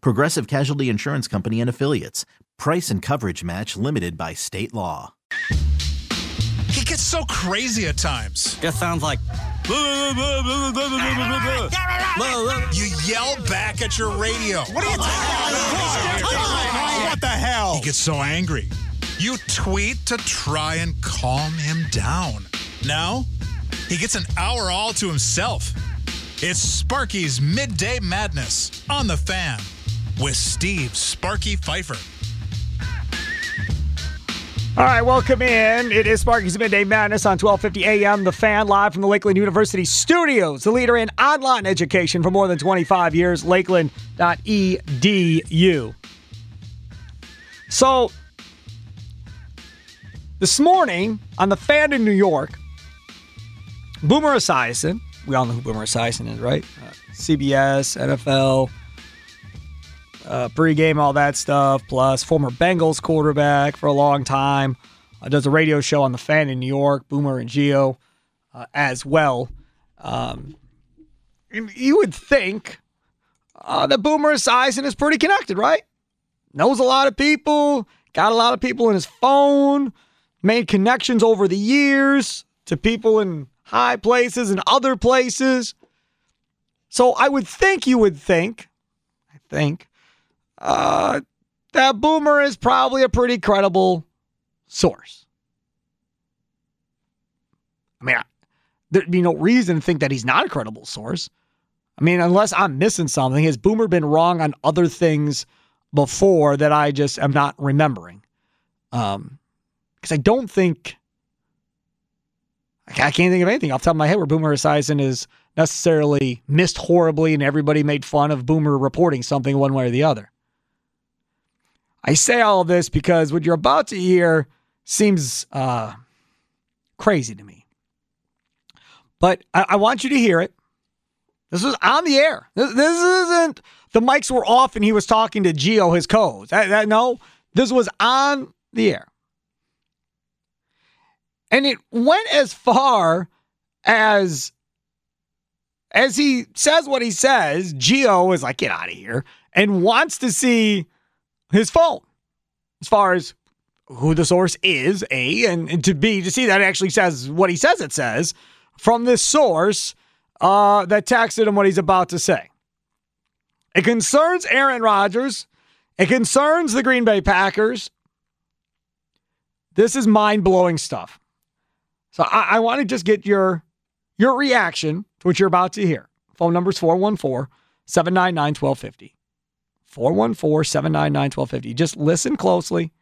Progressive Casualty Insurance Company and Affiliates. Price and coverage match limited by state law. He gets so crazy at times. Just sounds like. You yell back at your radio. What are you talking about? What the hell? He gets so angry. You tweet to try and calm him down. Now, he gets an hour all to himself. It's Sparky's Midday Madness on the fan with Steve Sparky Pfeiffer. All right, welcome in. It is Sparky's Midday Madness on 1250 AM, The Fan, live from the Lakeland University studios, the leader in online education for more than 25 years, lakeland.edu. So, this morning on The Fan in New York, Boomer Esiason, we all know who Boomer Esiason is, right? Uh, CBS, NFL, uh, pregame, all that stuff, plus former Bengals quarterback for a long time. Uh, does a radio show on the fan in New York, Boomer and Gio, uh, as well. Um, you would think uh, that Boomer Esiason is pretty connected, right? Knows a lot of people, got a lot of people in his phone, made connections over the years to people in high places and other places. So I would think you would think, I think, uh, that Boomer is probably a pretty credible source. I mean, I, there'd be no reason to think that he's not a credible source. I mean, unless I'm missing something, has Boomer been wrong on other things before that I just am not remembering? Um, because I don't think I can't think of anything off the top of my head where Boomer Esiason is necessarily missed horribly and everybody made fun of Boomer reporting something one way or the other. I say all this because what you're about to hear seems uh, crazy to me. But I, I, want you to hear it. This was on the air. This, this, isn't the mics were off and he was talking to Gio, his co that, that, No, this was on the air. And it went as far as as he says what he says, Gio is like, get out of here, and wants to see his fault as far as who the source is, A, and, to B, to see that actually says what he says it says from this source uh, that texted him what he's about to say. It concerns Aaron Rodgers. It concerns the Green Bay Packers. This is mind blowing stuff. So I, I want to just get your your reaction to what you're about to hear. Phone number is 414 799 1250. 414 799 1250. Just listen closely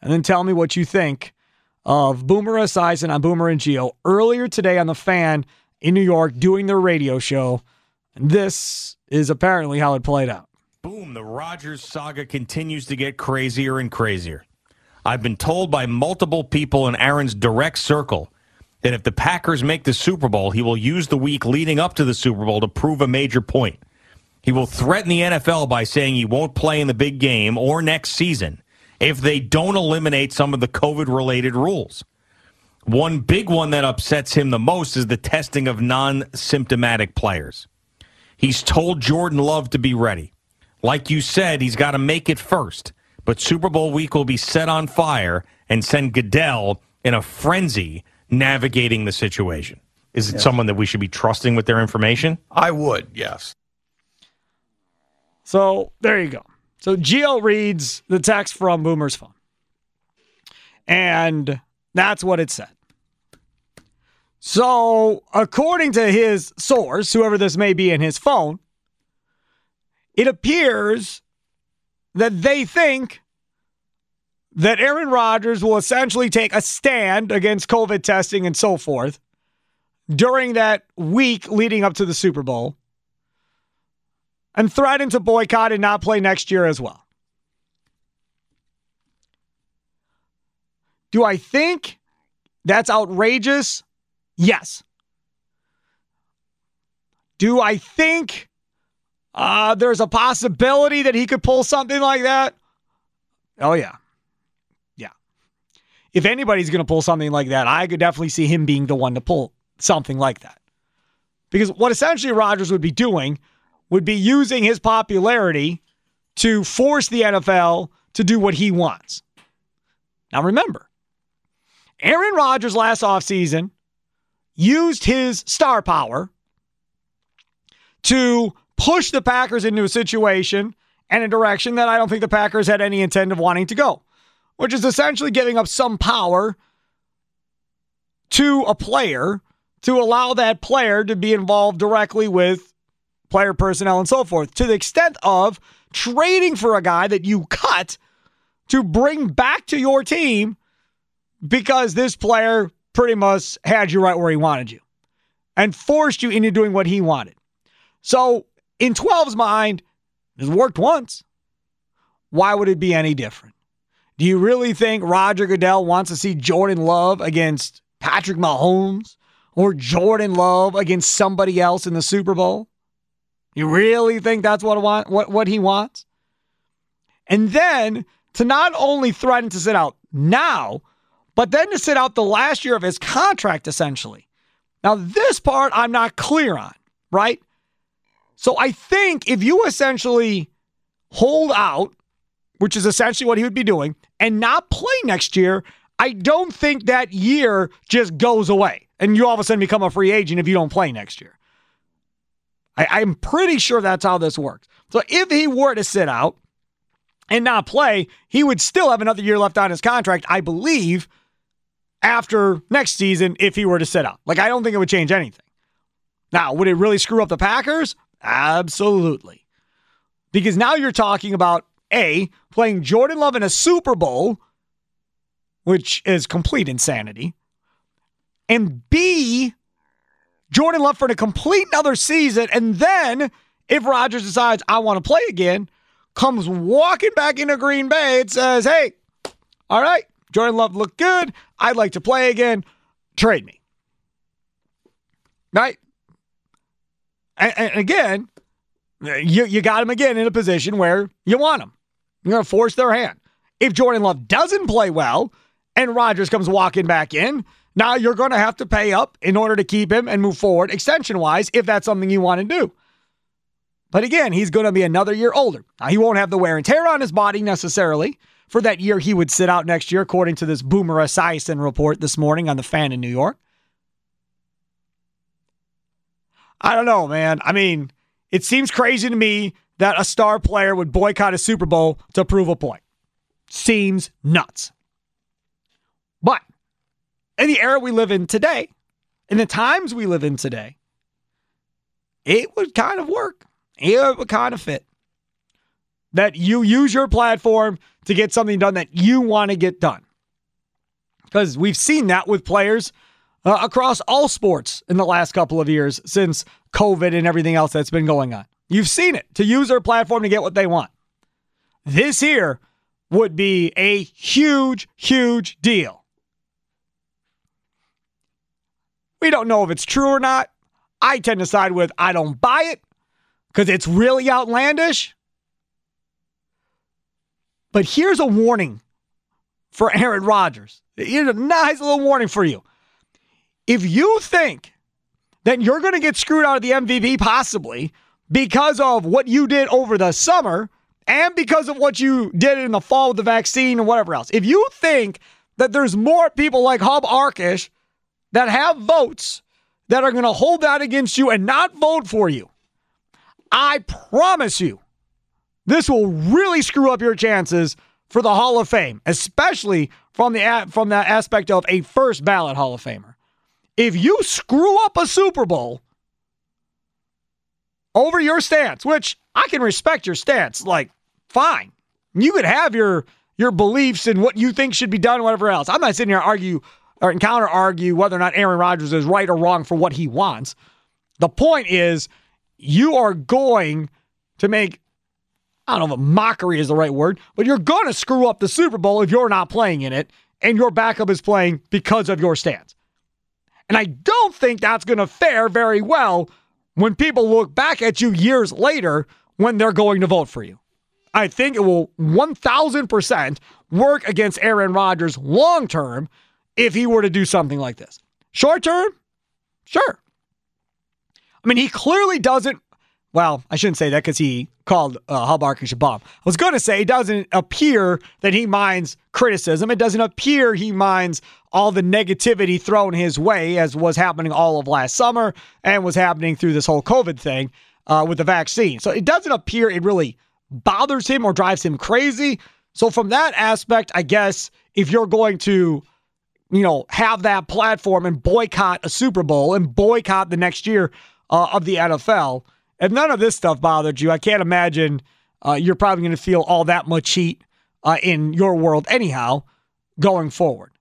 and then tell me what you think of Boomer Esiason on Boomer and Gio earlier today on The Fan in New York doing their radio show. And this is apparently how it played out. Boom, the Rodgers saga continues to get crazier and crazier. I've been told by multiple people in Aaron's direct circle that if the Packers make the Super Bowl, he will use the week leading up to the Super Bowl to prove a major point. He will threaten the NFL by saying he won't play in the big game or next season if they don't eliminate some of the COVID related rules. One big one that upsets him the most is the testing of non symptomatic players. He's told Jordan Love to be ready. Like you said, he's got to make it first. But Super Bowl week will be set on fire and send Goodell in a frenzy navigating the situation. Is it someone that we should be trusting with their information? I would, yes. So there you go. So Gio reads the text from Boomer's phone. And that's what it said. So, according to his source, whoever this may be in his phone, it appears that they think that Aaron Rodgers will essentially take a stand against COVID testing and so forth during that week leading up to the Super Bowl and threaten to boycott and not play next year as well. Do I think that's outrageous? Yes. Do I think uh, there's a possibility that he could pull something like that? Oh, yeah. Yeah. If anybody's going to pull something like that, I could definitely see him being the one to pull something like that. Because what essentially Rodgers would be doing would be using his popularity to force the NFL to do what he wants. Now, remember, Aaron Rodgers last offseason used his star power to push the Packers into a situation and a direction that I don't think the Packers had any intent of wanting to go, which is essentially giving up some power to a player to allow that player to be involved directly with player personnel and so forth, to the extent of trading for a guy that you cut to bring back to your team because this player pretty much had you right where he wanted you and forced you into doing what he wanted. So, in 12's mind, it's worked once. Why would it be any different? Do you really think Roger Goodell wants to see Jordan Love against Patrick Mahomes or Jordan Love against somebody else in the Super Bowl? You really think that's what, want, what, what he wants? And then to not only threaten to sit out now, but then to sit out the last year of his contract, essentially. Now, this part I'm not clear on, right? So I think if you essentially hold out, which is essentially what he would be doing, and not play next year, I don't think that year just goes away and you all of a sudden become a free agent if you don't play next year. I, am pretty sure that's how this works. So if he were to sit out and not play, he would still have another year left on his contract, I believe, after next season if he were to sit out. Like, I don't think it would change anything. Now, would it really screw up the Packers? Absolutely. Because now you're talking about A, playing Jordan Love in a Super Bowl, which is complete insanity, and B, Jordan Love for a complete another season. And then if Rodgers decides, I want to play again, comes walking back into Green Bay and says, Hey, all right, Jordan Love looked good. I'd like to play again. Trade me. Right? And, and again, you, you got him again in a position where you want him. You're to force their hand. If Jordan Love doesn't play well and Rodgers comes walking back in, now you're going to have to pay up in order to keep him and move forward extension wise if that's something you want to do. But again, he's going to be another year older. Now, he won't have the wear and tear on his body necessarily for that year he would sit out next year, according to this Boomer Esiason report this morning on the fan in New York. I don't know, man. I mean, it seems crazy to me that a star player would boycott a Super Bowl to prove a point. Seems nuts. But in the era we live in today, in the times we live in today, it would kind of work. It would kind of fit. That you use your platform to get something done that you want to get done. Because we've seen that with players uh, across all sports in the last couple of years since COVID and everything else that's been going on. You've seen it to use their platform to get what they want. This here would be a huge, huge deal. We don't know if it's true or not. I tend to side with I don't buy it because it's really outlandish. But here's a warning for Aaron Rodgers. Here's a nice little warning for you. If you think that you're going to get screwed out of the MVP possibly because of what you did over the summer and because of what you did in the fall with the vaccine and whatever else, if you think that there's more people like Hub Arkush that have votes that are going to hold that against you and not vote for you, I promise you this will really screw up your chances for the Hall of Fame, especially from the from that aspect of a first ballot Hall of Famer. If you screw up a Super Bowl over your stance, which I can respect your stance, like fine. You could have your your beliefs and what you think should be done, whatever else. I'm not sitting here argue or counter argue whether or not Aaron Rodgers is right or wrong for what he wants. The point is, you are going to make I don't know if mockery is the right word, but you're going to screw up the Super Bowl if you're not playing in it and your backup is playing because of your stance. And I don't think that's going to fare very well when people look back at you years later when they're going to vote for you. I think it will 1000% work against Aaron Rodgers long term if he were to do something like this. Short term, sure. I mean, he clearly doesn't. Well, I shouldn't say that because he called uh, Hub Arkush a bomb. I was going to say it doesn't appear that he minds criticism. It doesn't appear he minds all the negativity thrown his way, as was happening all of last summer and was happening through this whole COVID thing uh, with the vaccine. So it doesn't appear it really bothers him or drives him crazy. So from that aspect, I guess if you're going to, you know, have that platform and boycott a Super Bowl and boycott the next year uh, of the NFL, if none of this stuff bothered you, I can't imagine uh, you're probably going to feel all that much heat uh, in your world anyhow going forward.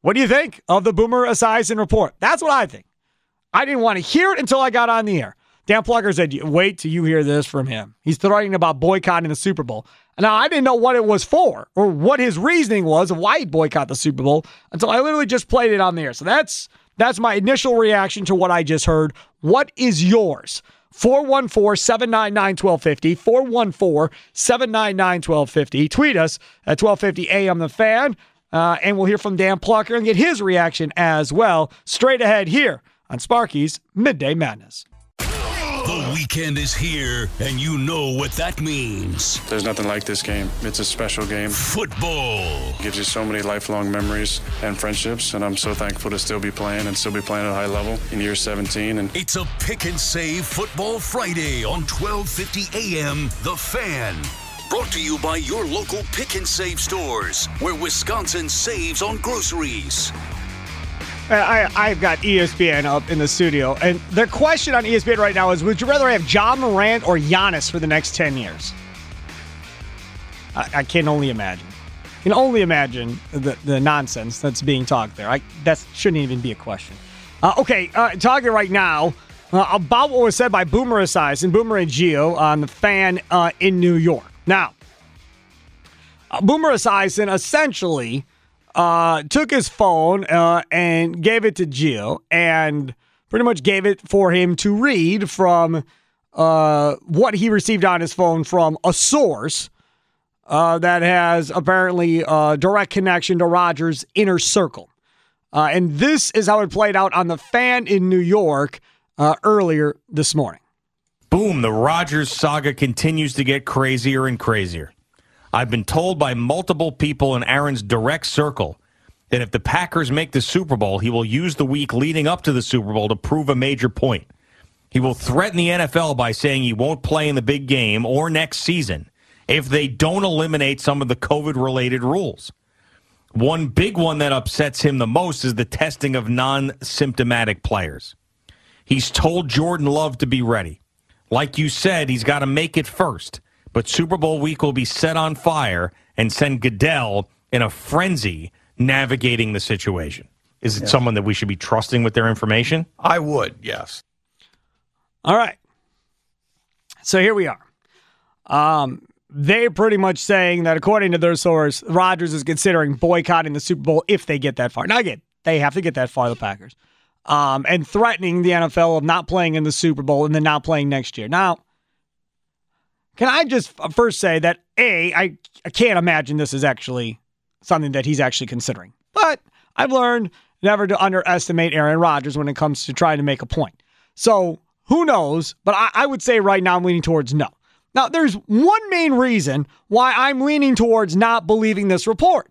What do you think of the Boomer Esiason report? That's what I think. I didn't want to hear it until I got on the air. Dan Plucker said, wait till you hear this from him. He's threatening about boycotting the Super Bowl. Now, I didn't know what it was for or what his reasoning was of why he'd boycott the Super Bowl until I literally just played it on the air. So that's that's my initial reaction to what I just heard. What is yours? 414 799 1250. 414 799 1250. Tweet us at 1250 AM The Fan. Uh, and we'll hear from Dan Plucker and get his reaction as well straight ahead here on Sparky's Midday Madness. The weekend is here, and you know what that means. There's nothing like this game. It's a special game. Football. It gives you so many lifelong memories and friendships, and I'm so thankful to still be playing and still be playing at a high level in year 17. And it's a pick and save football Friday on 12:50 a.m. The Fan. Brought to you by your local pick and save stores, where Wisconsin saves on groceries. I, I've got ESPN up in the studio, and the question on ESPN right now is: Would you rather have Ja Morant or Giannis for the next ten years? I, I can only imagine. I can only imagine the, the nonsense that's being talked there. I, that shouldn't even be a question. Uh, okay, uh, talking right now uh, about what was said by Boomer Esiason and Boomer and Geo on the fan uh, in New York. Now, uh, Boomer Esiason essentially uh, took his phone uh, and gave it to Jill and pretty much gave it for him to read from uh, what he received on his phone from a source uh, that has apparently a direct connection to Rodgers' inner circle. Uh, and this is how it played out on the fan in New York uh, earlier this morning. Boom, the Rodgers saga continues to get crazier and crazier. I've been told by multiple people in Aaron's direct circle that if the Packers make the Super Bowl, he will use the week leading up to the Super Bowl to prove a major point. He will threaten the NFL by saying he won't play in the big game or next season if they don't eliminate some of the COVID related rules. One big one that upsets him the most is the testing of non symptomatic players. He's told Jordan Love to be ready. Like you said, he's got to make it first. But Super Bowl week will be set on fire and send Goodell in a frenzy navigating the situation. Is it someone that we should be trusting with their information? I would, yes. All right. So here we are. Um, they're pretty much saying that according to their source, Rodgers is considering boycotting the Super Bowl if they get that far. Now, again, they have to get that far, the Packers, um, and threatening the NFL of not playing in the Super Bowl and then not playing next year. Now, can I just first say that A, I, I can't imagine this is actually something that he's actually considering. But I've learned never to underestimate Aaron Rodgers when it comes to trying to make a point. So who knows? But I, I would say right now I'm leaning towards no. Now, there's one main reason why I'm leaning towards not believing this report.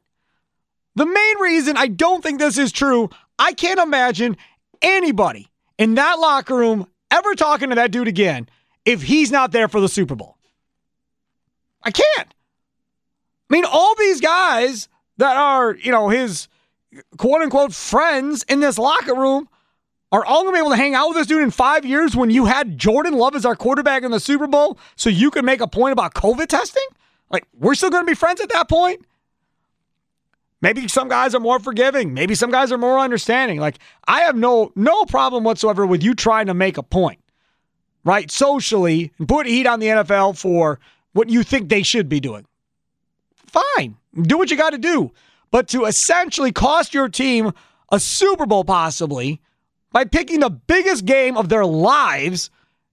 The main reason I don't think this is true, I can't imagine anybody in that locker room ever talking to that dude again if he's not there for the Super Bowl. I can't. I mean, all these guys that are, you know, his quote unquote friends in this locker room are all going to be able to hang out with this dude in five years when you had Jordan Love as our quarterback in the Super Bowl so you could make a point about COVID testing? Like, we're still going to be friends at that point? Maybe some guys are more forgiving. Maybe some guys are more understanding. Like, I have no no problem whatsoever with you trying to make a point, right? Socially, and put heat on the NFL for what you think they should be doing. Fine. Do what you got to do. But to essentially cost your team a Super Bowl possibly by picking the biggest game of their lives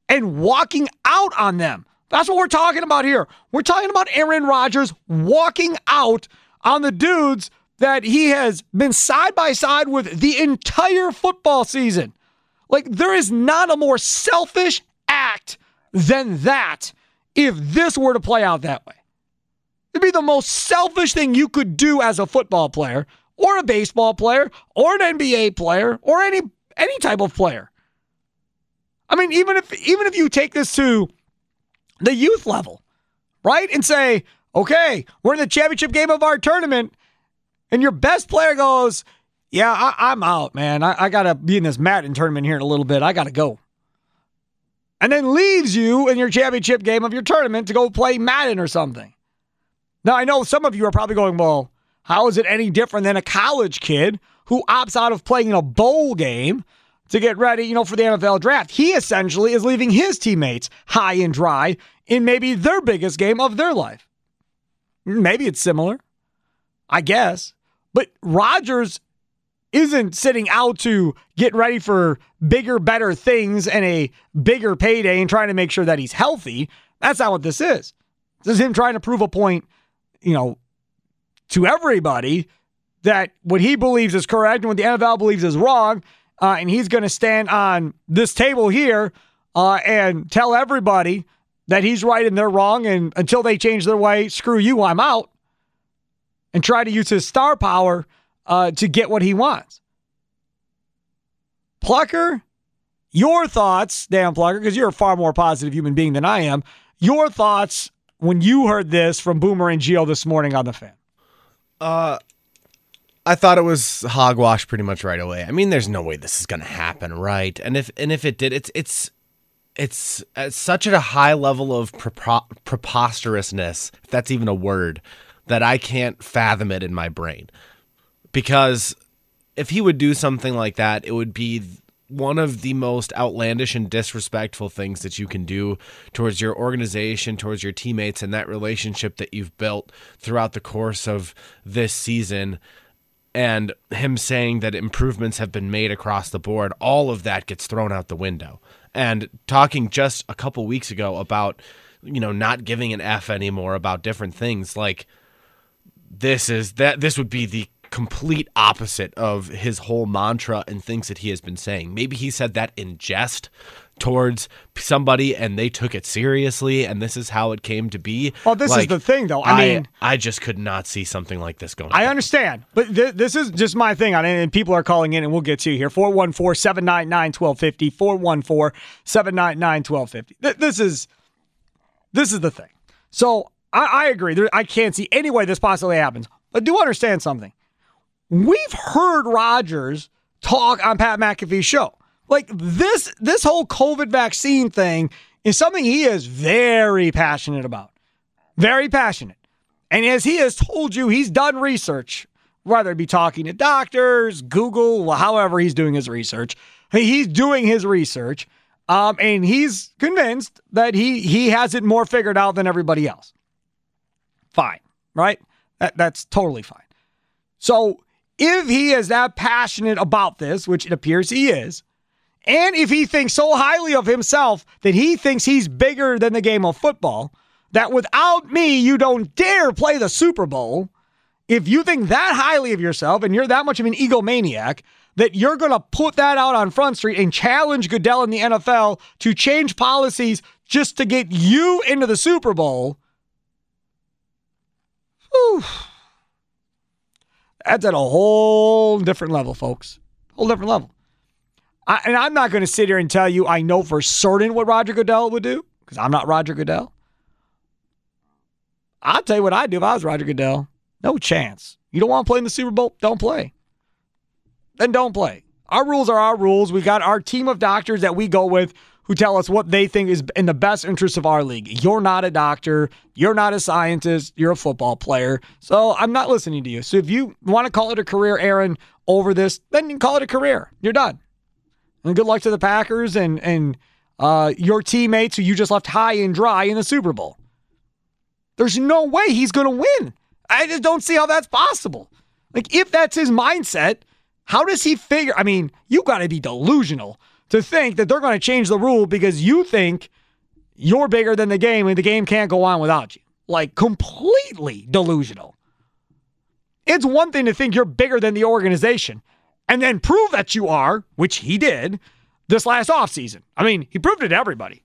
and walking out on them. That's what we're talking about here. We're talking about Aaron Rodgers walking out on the dudes that he has been side by side with the entire football season. Like, there is not a more selfish act than that if this were to play out that way. It'd be the most selfish thing you could do as a football player or a baseball player or an NBA player or any any type of player. I mean, even if even if you take this to the youth level, right? And say, okay, we're in the championship game of our tournament, and your best player goes, Yeah, I, am out, man. I, I got to be in this Madden tournament here in a little bit. I got to go. And then leaves you in your championship game of your tournament to go play Madden or something. Now, I know some of you are probably going, Well, how is it any different than a college kid who opts out of playing in a bowl game to get ready, you know, for the NFL draft? He essentially is leaving his teammates high and dry in maybe their biggest game of their life. Maybe it's similar. I guess. But Rodgers isn't sitting out to get ready for bigger, better things and a bigger payday and trying to make sure that he's healthy. That's not what this is. This is him trying to prove a point, you know, to everybody that what he believes is correct and what the NFL believes is wrong. Uh, and he's going to stand on this table here uh, and tell everybody that he's right and they're wrong. And until they change their way, screw you, I'm out and try to use his star power uh, to get what he wants. Plucker, your thoughts, Dan Plucker, because you're a far more positive human being than I am. Your thoughts when you heard this from Boomer and Gio this morning on the fan? Uh, I thought it was hogwash pretty much right away. I mean, there's no way this is going to happen, right? And if and if it did, it's it's it's at such a high level of preposterousness, if that's even a word, that I can't fathom it in my brain. Because if he would do something like that, it would be one of the most outlandish and disrespectful things that you can do towards your organization, towards your teammates, and that relationship that you've built throughout the course of this season. And him saying that improvements have been made across the board, all of that gets thrown out the window. And talking just a couple weeks ago about, you know, not giving an F anymore about different things, like, this is that this would be the complete opposite of his whole mantra and things that he has been saying. Maybe he said that in jest towards somebody and they took it seriously and this is how it came to be. Well, this like, is the thing though. I, I, mean, I just could not see something like this going I on. understand, but th- this is just my thing on it and people are calling in and we'll get to you here. 414-799-1250, 414-799-1250. Th- this is this is the thing. So I, I agree. There, I can't see any way this possibly happens. But do understand something. We've heard Rodgers talk on Pat McAfee's show. Like this, this whole COVID vaccine thing is something he is very passionate about. Very passionate. And as he has told you, he's done research, whether it be talking to doctors, Google, however he's doing his research. He's doing his research. Um, and he's convinced that he he has it more figured out than everybody else fine, right? That, that's totally fine. So if he is that passionate about this, which it appears he is, and if he thinks so highly of himself that he thinks he's bigger than the game of football, that without me, you don't dare play the Super Bowl, if you think that highly of yourself and you're that much of an egomaniac, that you're going to put that out on Front Street and challenge Goodell in the NFL to change policies just to get you into the Super Bowl, Whew. That's at a whole different level, folks. Whole different level. I, and I'm not going to sit here and tell you I know for certain what Roger Goodell would do because I'm not Roger Goodell. I'll tell you what I'd do if I was Roger Goodell. No chance. You don't want to play in the Super Bowl? Don't play. Then don't play. Our rules are our rules. We got our team of doctors that we go with who tell us what they think is in the best interest of our league. You're not a doctor. You're not a scientist. You're a football player. So I'm not listening to you. So if you want to call it a career, Aaron, over this, then you can call it a career. You're done. And good luck to the Packers and and uh, your teammates who you just left high and dry in the Super Bowl. There's no way he's going to win. I just don't see how that's possible. Like, if that's his mindset, how does he figure? I mean, you got to be delusional to think that they're going to change the rule because you think you're bigger than the game and the game can't go on without you. Like, completely delusional. It's one thing to think you're bigger than the organization and then prove that you are, which he did this last offseason. I mean, he proved it to everybody.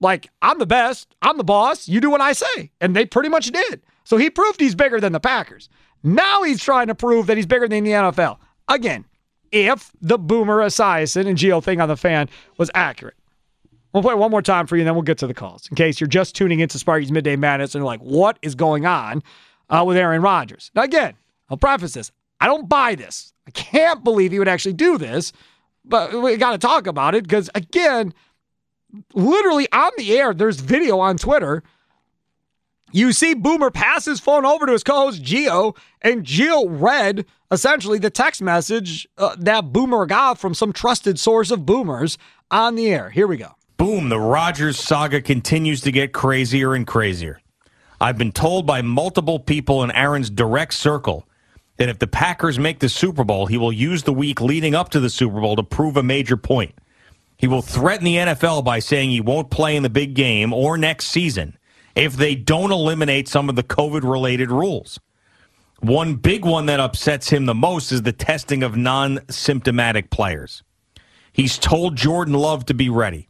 Like, I'm the best, I'm the boss, you do what I say. And they pretty much did. So he proved he's bigger than the Packers. Now he's trying to prove that he's bigger than the NFL. Again, if the Boomer Esiason and Gio thing on the fan was accurate. We'll play one more time for you, and then we'll get to the calls. In case you're just tuning into Sparky's Midday Madness and you're like, what is going on uh, with Aaron Rodgers? Now, again, I'll preface this. I don't buy this. I can't believe he would actually do this, but we got to talk about it because, again, literally on the air, there's video on Twitter. You see Boomer pass his phone over to his co-host Gio, and Gio read essentially the text message uh, that Boomer got from some trusted source of Boomers on the air. Here we go. Boom, the Rodgers saga continues to get crazier and crazier. I've been told by multiple people in Aaron's direct circle that if the Packers make the Super Bowl, he will use the week leading up to the Super Bowl to prove a major point. He will threaten the NFL by saying he won't play in the big game or next season if they don't eliminate some of the COVID related rules. One big one that upsets him the most is the testing of non symptomatic players. He's told Jordan Love to be ready.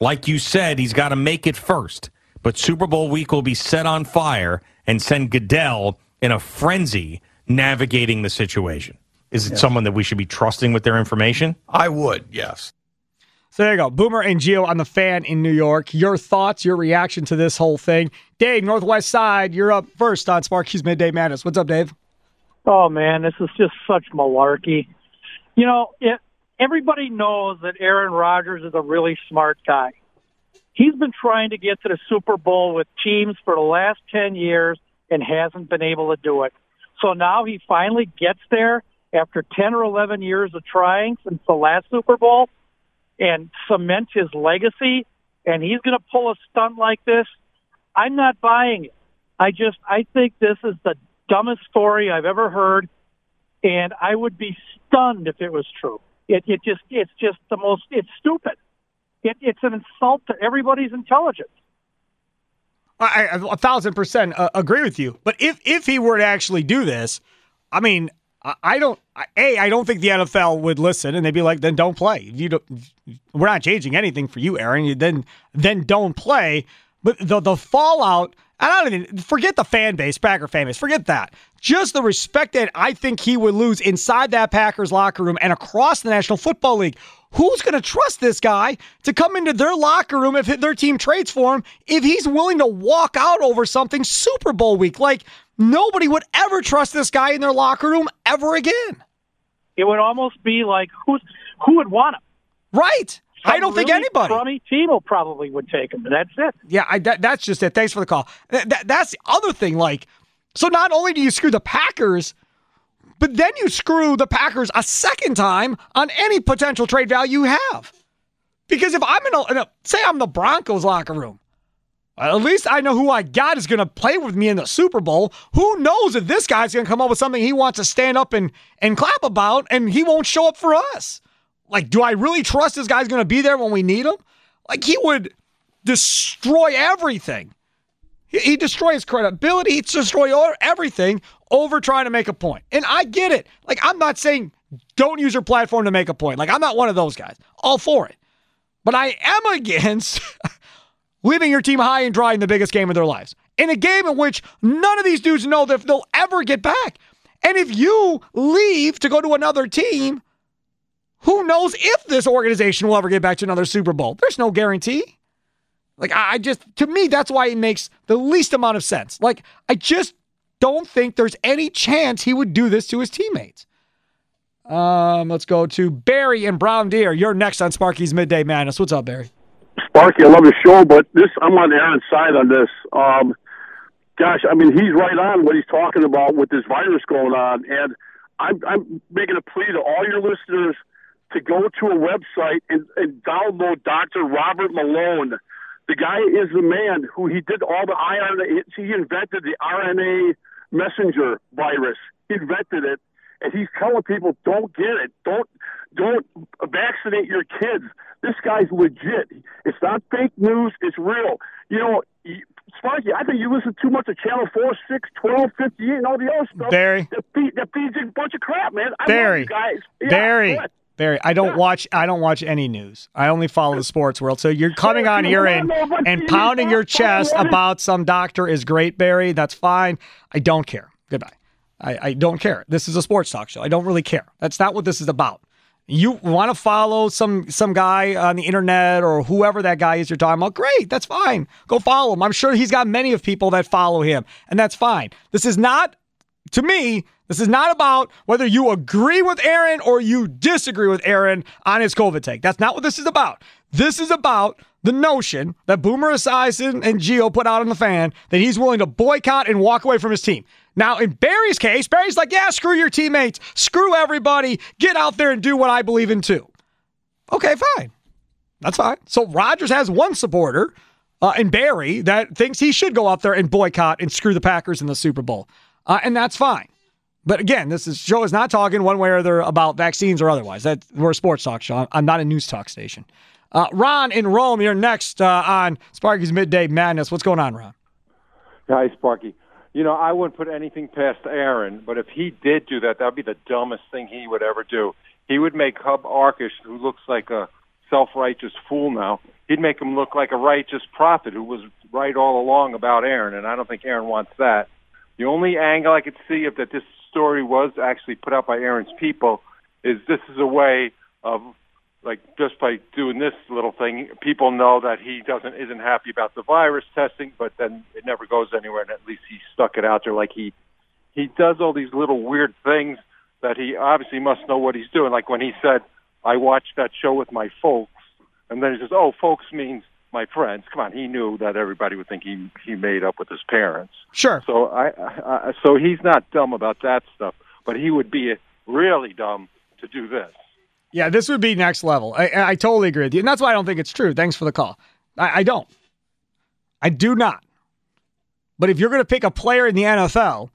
Like you said, he's got to make it first. But Super Bowl week will be set on fire and send Goodell in a frenzy navigating the situation. Is it someone that we should be trusting with their information? I would, yes. So there you go. Boomer and Gio on the fan in New York. Your thoughts, your reaction to this whole thing. Dave, Northwest Side, you're up first on Sparky's Midday Madness. What's up, Dave? Oh man, this is just such malarkey. You know, it, everybody knows that Aaron Rodgers is a really smart guy. He's been trying to get to the Super Bowl with teams for the last 10 years and hasn't been able to do it. So now he finally gets there after 10 or 11 years of trying since the last Super Bowl and cement his legacy and he's going to pull a stunt like this. I'm not buying it. I just, I think this is the dumbest story I've ever heard. And I would be stunned if it was true. It, it just, it's just the most, it's stupid. It, it's an insult to everybody's intelligence. I, I a thousand percent uh, agree with you. But if if he were to actually do this, I mean, I, don't. A, I don't think the NFL would listen, and they'd be like, "Then don't play. You don't. We're not changing anything for you, Aaron. You, then then don't play." But the the fallout. I don't even forget the fan base, Packer fan base. Forget that. Just the respect that I think he would lose inside that Packers locker room and across the National Football League. Who's going to trust this guy to come into their locker room if their team trades for him if he's willing to walk out over something Super Bowl week? Like, nobody would ever trust this guy in their locker room ever again. It would almost be like who's who would want him? Right. Some I don't think anybody. Crummy team will probably would take him. That's it. Yeah, I, that, that's just it. Thanks for the call. Th- that- that's the other thing. Like, so not only do you screw the Packers, but then you screw the Packers a second time on any potential trade value you have. Because if I'm in a, in a say I'm the Broncos locker room, at least I know who I got is going to play with me in the Super Bowl. Who knows if this guy's going to come up with something he wants to stand up and and clap about, and he won't show up for us. Like, do I really trust this guy's going to be there when we need him? Like, he would destroy everything. He, he destroy his credibility. He'd destroy everything over trying to make a point. And I get it. Like, I'm not saying don't use your platform to make a point. Like, I'm not one of those guys. All for it. But I am against leaving your team high and dry in the biggest game of their lives. In a game in which none of these dudes know that they'll ever get back. And if you leave to go to another team, who knows if this organization will ever get back to another Super Bowl? There's no guarantee. Like I I just to me that's why it makes the least amount of sense. Like I just don't think there's any chance he would do this to his teammates. Um, let's go to Barry and Brown Deer. You're next on Sparky's Midday Madness. What's up, Barry? Sparky, I love the show, but this I'm on Aaron's side on this. Um, gosh, I mean he's right on what he's talking about with this virus going on, and I'm, I'm making a plea to all your listeners to go to a website and, and download Dr. Robert Malone. The guy is the man who he did all the RNA. He invented the RNA messenger virus. He invented it, and he's telling people don't get it. Don't don't vaccinate your kids. This guy's legit. It's not fake news. It's real. You know, Sparky, I think you listen too much to Channel 4, 6, 12, 58, and all the other stuff. Barry. That, feed, that feeds a bunch of crap, man. I Barry. guys. Yeah, Barry. Barry, I don't watch. I don't watch any news. I only follow the sports world. So you're coming on here and, and pounding your chest about some doctor is great, Barry. That's fine. I don't care. Goodbye. I, I don't care. This is a sports talk show. I don't really care. That's not what this is about. You want to follow some some guy on the internet or whoever that guy is you're talking about? Great, that's fine. Go follow him. I'm sure he's got many of people that follow him, and that's fine. This is not to me, this is not about whether you agree with Aaron or you disagree with Aaron on his COVID take. That's not what this is about. This is about the notion that Boomer Esiason and Gio put out on the fan that he's willing to boycott and walk away from his team. Now, in Barry's case, Barry's like, yeah, screw your teammates, screw everybody, get out there and do what I believe in too. Okay, fine. That's fine. So Rodgers has one supporter uh, in Barry that thinks he should go out there and boycott and screw the Packers in the Super Bowl. Uh, and that's fine. But again, this is, show is not talking one way or other about vaccines or otherwise. That we're a sports talk show. I'm not a news talk station. Uh, Ron in Rome, you're next uh, on Sparky's Midday Madness. What's going on, Ron? Hi, Sparky. You know, I wouldn't put anything past Aaron, but if he did do that, that would be the dumbest thing he would ever do. He would make Hub Arkush, who looks like a self-righteous fool now, he'd make him look like a righteous prophet who was right all along about Aaron, and I don't think Aaron wants that. The only angle I could see of that this story was actually put out by Aaron's people is this is a way of like just by doing this little thing, people know that he doesn't isn't happy about the virus testing, but then it never goes anywhere, and at least he stuck it out there. Like he he does all these little weird things that he obviously must know what he's doing. Like when he said, "I watched that show with my folks," and then he says, "Oh, folks means my friends." Come on, he knew that everybody would think he he made up with his parents. Sure. So I, I so he's not dumb about that stuff, but he would be really dumb to do this. Yeah, this would be next level. I, I totally agree with you. And that's why I don't think it's true. Thanks for the call. I, I don't. I do not. But if you're going to pick a player in the NFL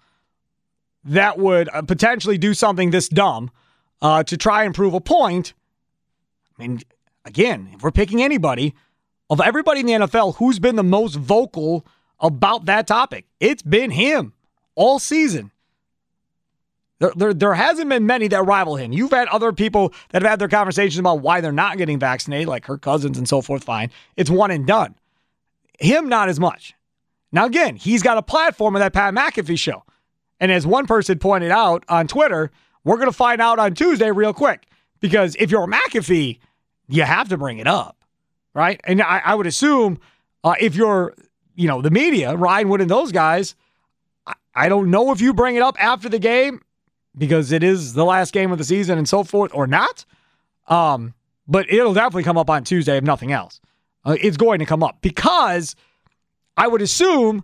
that would uh, potentially do something this dumb uh, to try and prove a point, I mean, again, if we're picking anybody, of everybody in the NFL, who's been the most vocal about that topic? It's been him all season. There, there, there hasn't been many that rival him. You've had other people that have had their conversations about why they're not getting vaccinated, like Kirk Cousins and so forth. Fine. It's one and done. Him, not as much. Now, again, he's got a platform of that Pat McAfee show. And as one person pointed out on Twitter, we're going to find out on Tuesday real quick. Because if you're McAfee, you have to bring it up, right? And I, I would assume uh, if you're, you know, the media, Ryan Wood and those guys, I, I don't know if you bring it up after the game because it is the last game of the season and so forth or not. Um, but it'll definitely come up on Tuesday if nothing else. Uh, it's going to come up because I would assume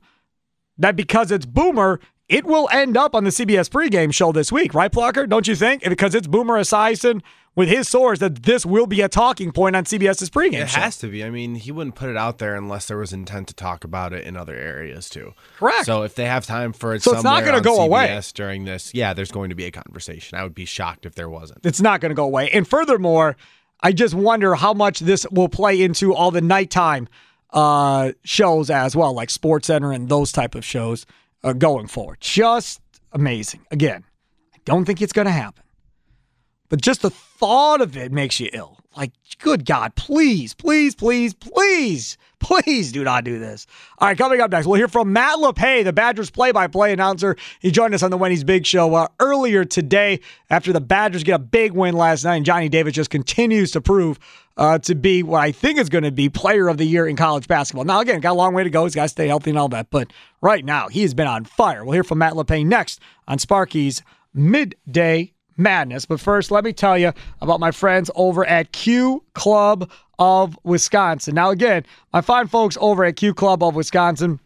that because it's Boomer, it will end up on the CBS pregame show this week, right, Plucker? Don't you think? Because it's Boomer Esiason with his source that this will be a talking point on CBS's pregame It show. has to be. I mean, he wouldn't put it out there unless there was intent to talk about it in other areas too. Correct. So if they have time for it, So it's not gonna on go away. CBS during this. Yeah, there's going to be a conversation. I would be shocked if there wasn't. It's not going to go away. And furthermore, I just wonder how much this will play into all the nighttime uh, shows as well, like Sports Center and those type of shows uh, going forward. Just amazing. Again, I don't think it's going to happen, but just the thought of it makes you ill. Like, good God, please, please, please, please, please do not do this. All right, coming up next, we'll hear from Matt LePay, the Badgers play-by-play announcer. He joined us on the Wendy's Big Show uh, earlier today after the Badgers get a big win last night, and Johnny Davis just continues to prove uh, to be what I think is going to be player of the year in college basketball. Now, again, got a long way to go. He's got to stay healthy and all that. But right now, he has been on fire. We'll hear from Matt LePay next on Sparky's Midday Madness. But first, let me tell you about my friends over at Q Club of Wisconsin. Now, again, my fine folks over at Q Club of Wisconsin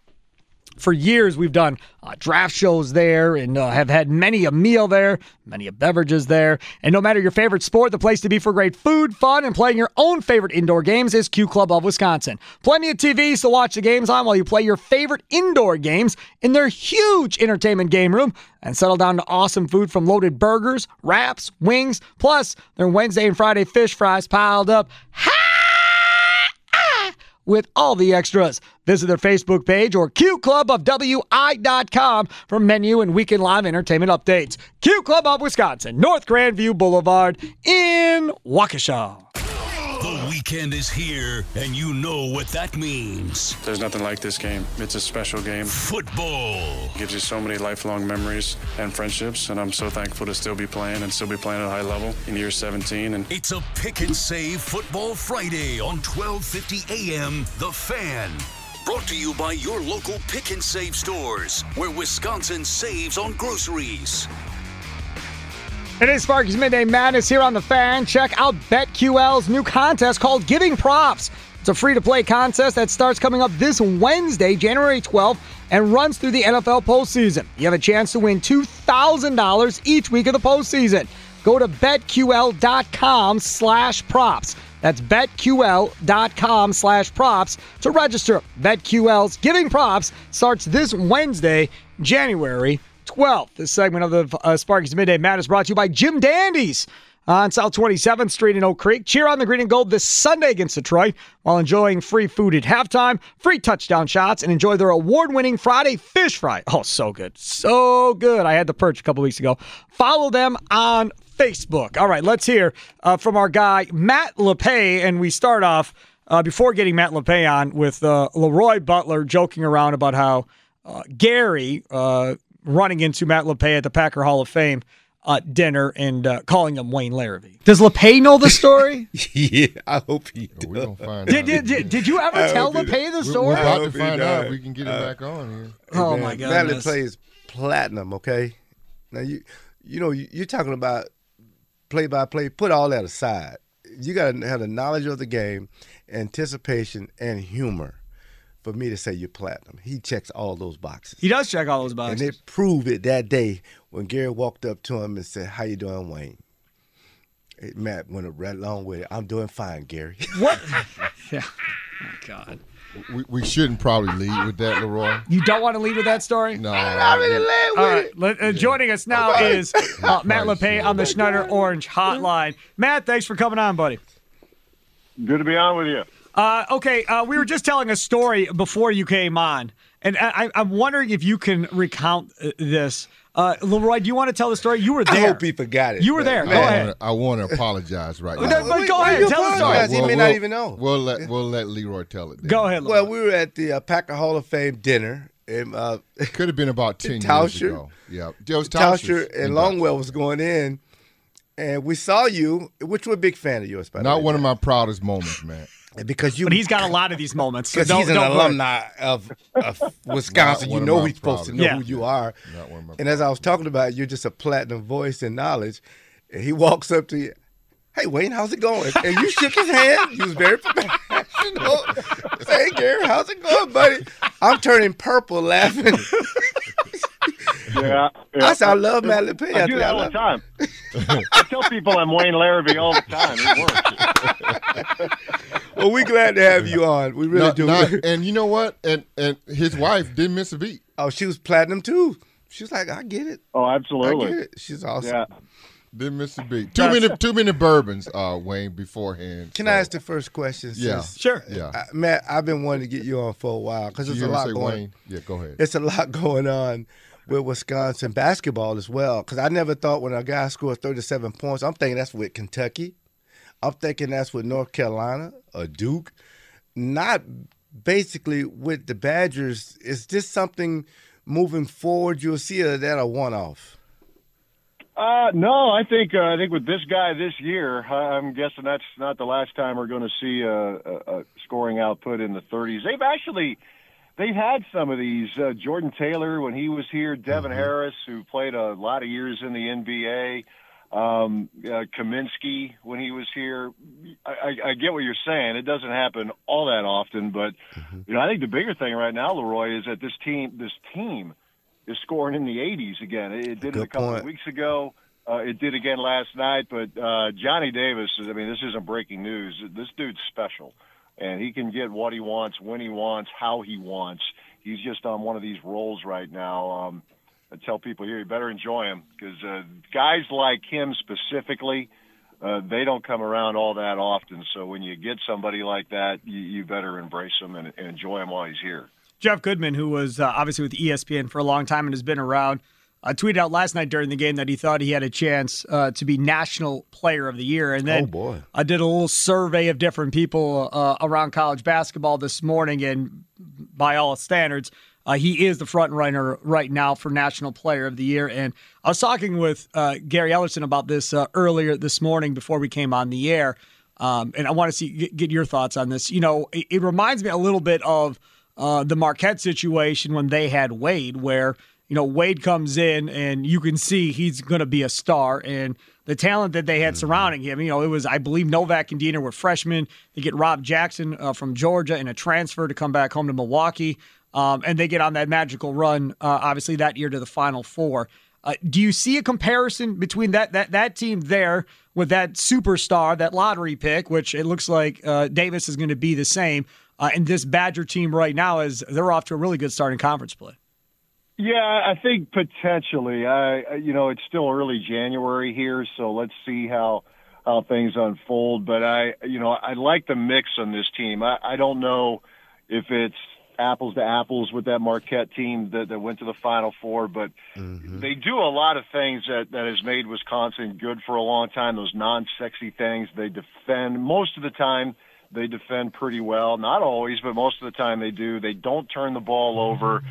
for years we've done uh, draft shows there and uh, have had many a meal there many a beverages there. And no matter your favorite sport the place to be for great food fun and playing your own favorite indoor games is q club of wisconsin. Plenty of tvs to watch the games on while you play your favorite indoor games in their huge entertainment game room and settle down to awesome food from loaded burgers wraps wings. Plus their wednesday and friday fish fries piled up with all the extras. Visit their Facebook page or QClubofWI.com for menu and weekend live entertainment updates. Q Club of Wisconsin, North Grandview Boulevard in Waukesha. The weekend is here, and you know what that means. There's nothing like this game. It's a special game. Football. gives you so many lifelong memories and friendships, and I'm so thankful to still be playing and still be playing at a high level in year 17. And It's a pick and save football Friday on 1250 AM The Fan. Brought to you by your local pick and save stores, where Wisconsin saves on groceries. It is Sparky's Midday Madness here on the fan. Check out BetQL's new contest called Giving Props. It's a free to play contest that starts coming up this Wednesday, January 12th, and runs through the NFL postseason. You have a chance to win $2,000 each week of the postseason. Go to betql.com slash props. That's betql.com slash props to register. BetQL's Giving Props starts this Wednesday, January 12th. This segment of the uh, Sparky's Midday Madness is brought to you by Jim Dandy's on South 27th Street in Oak Creek. Cheer on the green and gold this Sunday against Detroit while enjoying free food at halftime, free touchdown shots, and enjoy their award winning Friday fish fry. Oh, so good. So good. I had the perch a couple weeks ago. Follow them on Facebook. All right, let's hear uh, from our guy, Matt LePay. And we start off uh, before getting Matt LePay on with uh, Leroy Butler joking around about how uh, Gary uh, running into Matt LePay at the Packer Hall of Fame uh, dinner and uh, calling him Wayne Larrivee. Does LePay know the story? yeah, I hope he does. We're gonna find did, out. did, did, did you ever I tell hope he LePay the We're- story? We're about to find out. if We can get him Uh, back on here. Oh, Man, my Madeline goodness. is platinum, okay? Now you you know you, you're talking about play by play. Put all that aside. You got to have the knowledge of the game, anticipation, and humor for me to say you're platinum. He checks all those boxes. He does check all those boxes. And boxes. they proved it that day when Gary walked up to him and said, "How you doing, Wayne?" Hey, Matt went right along with it. I'm doing fine, Gary. What? yeah. Oh, God. We, we shouldn't probably lead with that, Leroy. You don't want to lead with that story? No. I really led with All right, it. let- uh, joining us now Bye-bye. is uh, Matt LePay on the Schneider Orange Hotline. Matt, thanks for coming on, buddy. Good to be on with you. Uh, okay, uh, we were just telling a story before you came on, and I, I- I'm wondering if you can recount uh, this. Uh, Leroy, do you want to tell the story? You were there. I hope he forgot it. You were there. I Go man, ahead. wanna- I want to apologize right No, now. but go why ahead. Tell the story. apologize? He may not even know. We'll let we'll let Leroy tell it. Then. Go ahead, Leroy. Well, we were at the uh, Packer Hall of Fame dinner, and uh, Could have been about ten years ago. Yeah, it was Tauscher and Longwell was going in, and we saw you, which we're a big fan of yours, by the way. Not way, one of my proudest moments, man. Because you but he's got a lot of these moments. Because don't, he's an don't alumni of, of Wisconsin. You know he's supposed to know Yeah. who you are. Not one of my And as I was talking about, you're just a platinum voice and knowledge. And he walks up to you, "Hey Wayne, how's it going?" And you shook his hand. He was very professional. Say, "Hey Gary, how's it going, buddy?" I'm turning purple laughing. Yeah, I said, "I love Matt LePay." I do said, that all the time. I tell people I'm Wayne Larrivee all the time. It works. Well, we're glad to have you on. We really Not- do. not- and you know what? And and his wife didn't miss a beat. oh, she was platinum too. She was like, "I get it. Oh, I absolutely. get it." She's awesome. Yeah. Didn't miss a beat. Too many too many bourbons, uh, Wayne, beforehand. Can so- I ask the first question? Yeah. Sure. Yeah. uh, Matt, I've been wanting to get you on for a while because Did there's you a lot say going. Wayne? Yeah, go ahead. It's a lot going on with Wisconsin basketball as well. Because I never thought when a guy scored 37 points, I'm thinking that's with Kentucky. I'm thinking that's with North Carolina or Duke. Not basically with the Badgers. Is this something moving forward you'll see that a one off? Uh, no, I think uh, I think with this guy this year, I'm guessing that's not the last time we're going to see a, a, a scoring output in the 30s. They've actually they've had some of these. Uh, Jordan Taylor when he was here, Devin Harris who played a lot of years in the NBA, um, uh, Kaminsky when he was here. I, I, I get what you're saying. It doesn't happen all that often, but you know I think the bigger thing right now, Leroy, is that this team this team is scoring in the 80s again. It, it did it a couple point. of weeks ago. Uh, it did again last night, but uh, Johnny Davis. I mean, this isn't breaking news. This dude's special, and he can get what he wants, when he wants, how he wants. He's just on one of these rolls right now. Um, I tell people here, you better enjoy him because uh, guys like him specifically, uh, they don't come around all that often. So when you get somebody like that, you, you better embrace him and, and enjoy him while he's here. Jeff Goodman, who was uh, obviously with ESPN for a long time and has been around, uh, tweeted out last night during the game that he thought he had a chance uh, to be National Player of the Year. And then Oh, boy. I did a little survey of different people uh, around college basketball this morning, and by all standards, uh, he is the front runner right now for National Player of the Year. And I was talking with uh, Gary Ellerson about this uh, earlier this morning before we came on the air, um, and I want to see get, your thoughts on this. You know, it, it reminds me a little bit of uh, the Marquette situation when they had Wade, where you know Wade comes in and you can see he's going to be a star, and the talent that they had surrounding him. You know, it was I believe Novak and Diener were freshmen. They get Rob Jackson uh, from Georgia in a transfer to come back home to Milwaukee, um, and they get on that magical run. Uh, obviously that year to the Final Four. Uh, do you see a comparison between that that that team there with that superstar, that lottery pick, which it looks like uh, Davis is going to be the same, uh, and this Badger team right now is they're off to a really good start in conference play. Yeah, I think potentially. I, you know, it's still early January here, so let's see how how things unfold. But I, you know, I like the mix on this team. I, I don't know if it's apples to apples with that Marquette team that, that went to the Final Four, but they do a lot of things that that has made Wisconsin good for a long time. Those non-sexy things. They defend most of the time. They defend pretty well. Not always, but most of the time they do. They don't turn the ball over.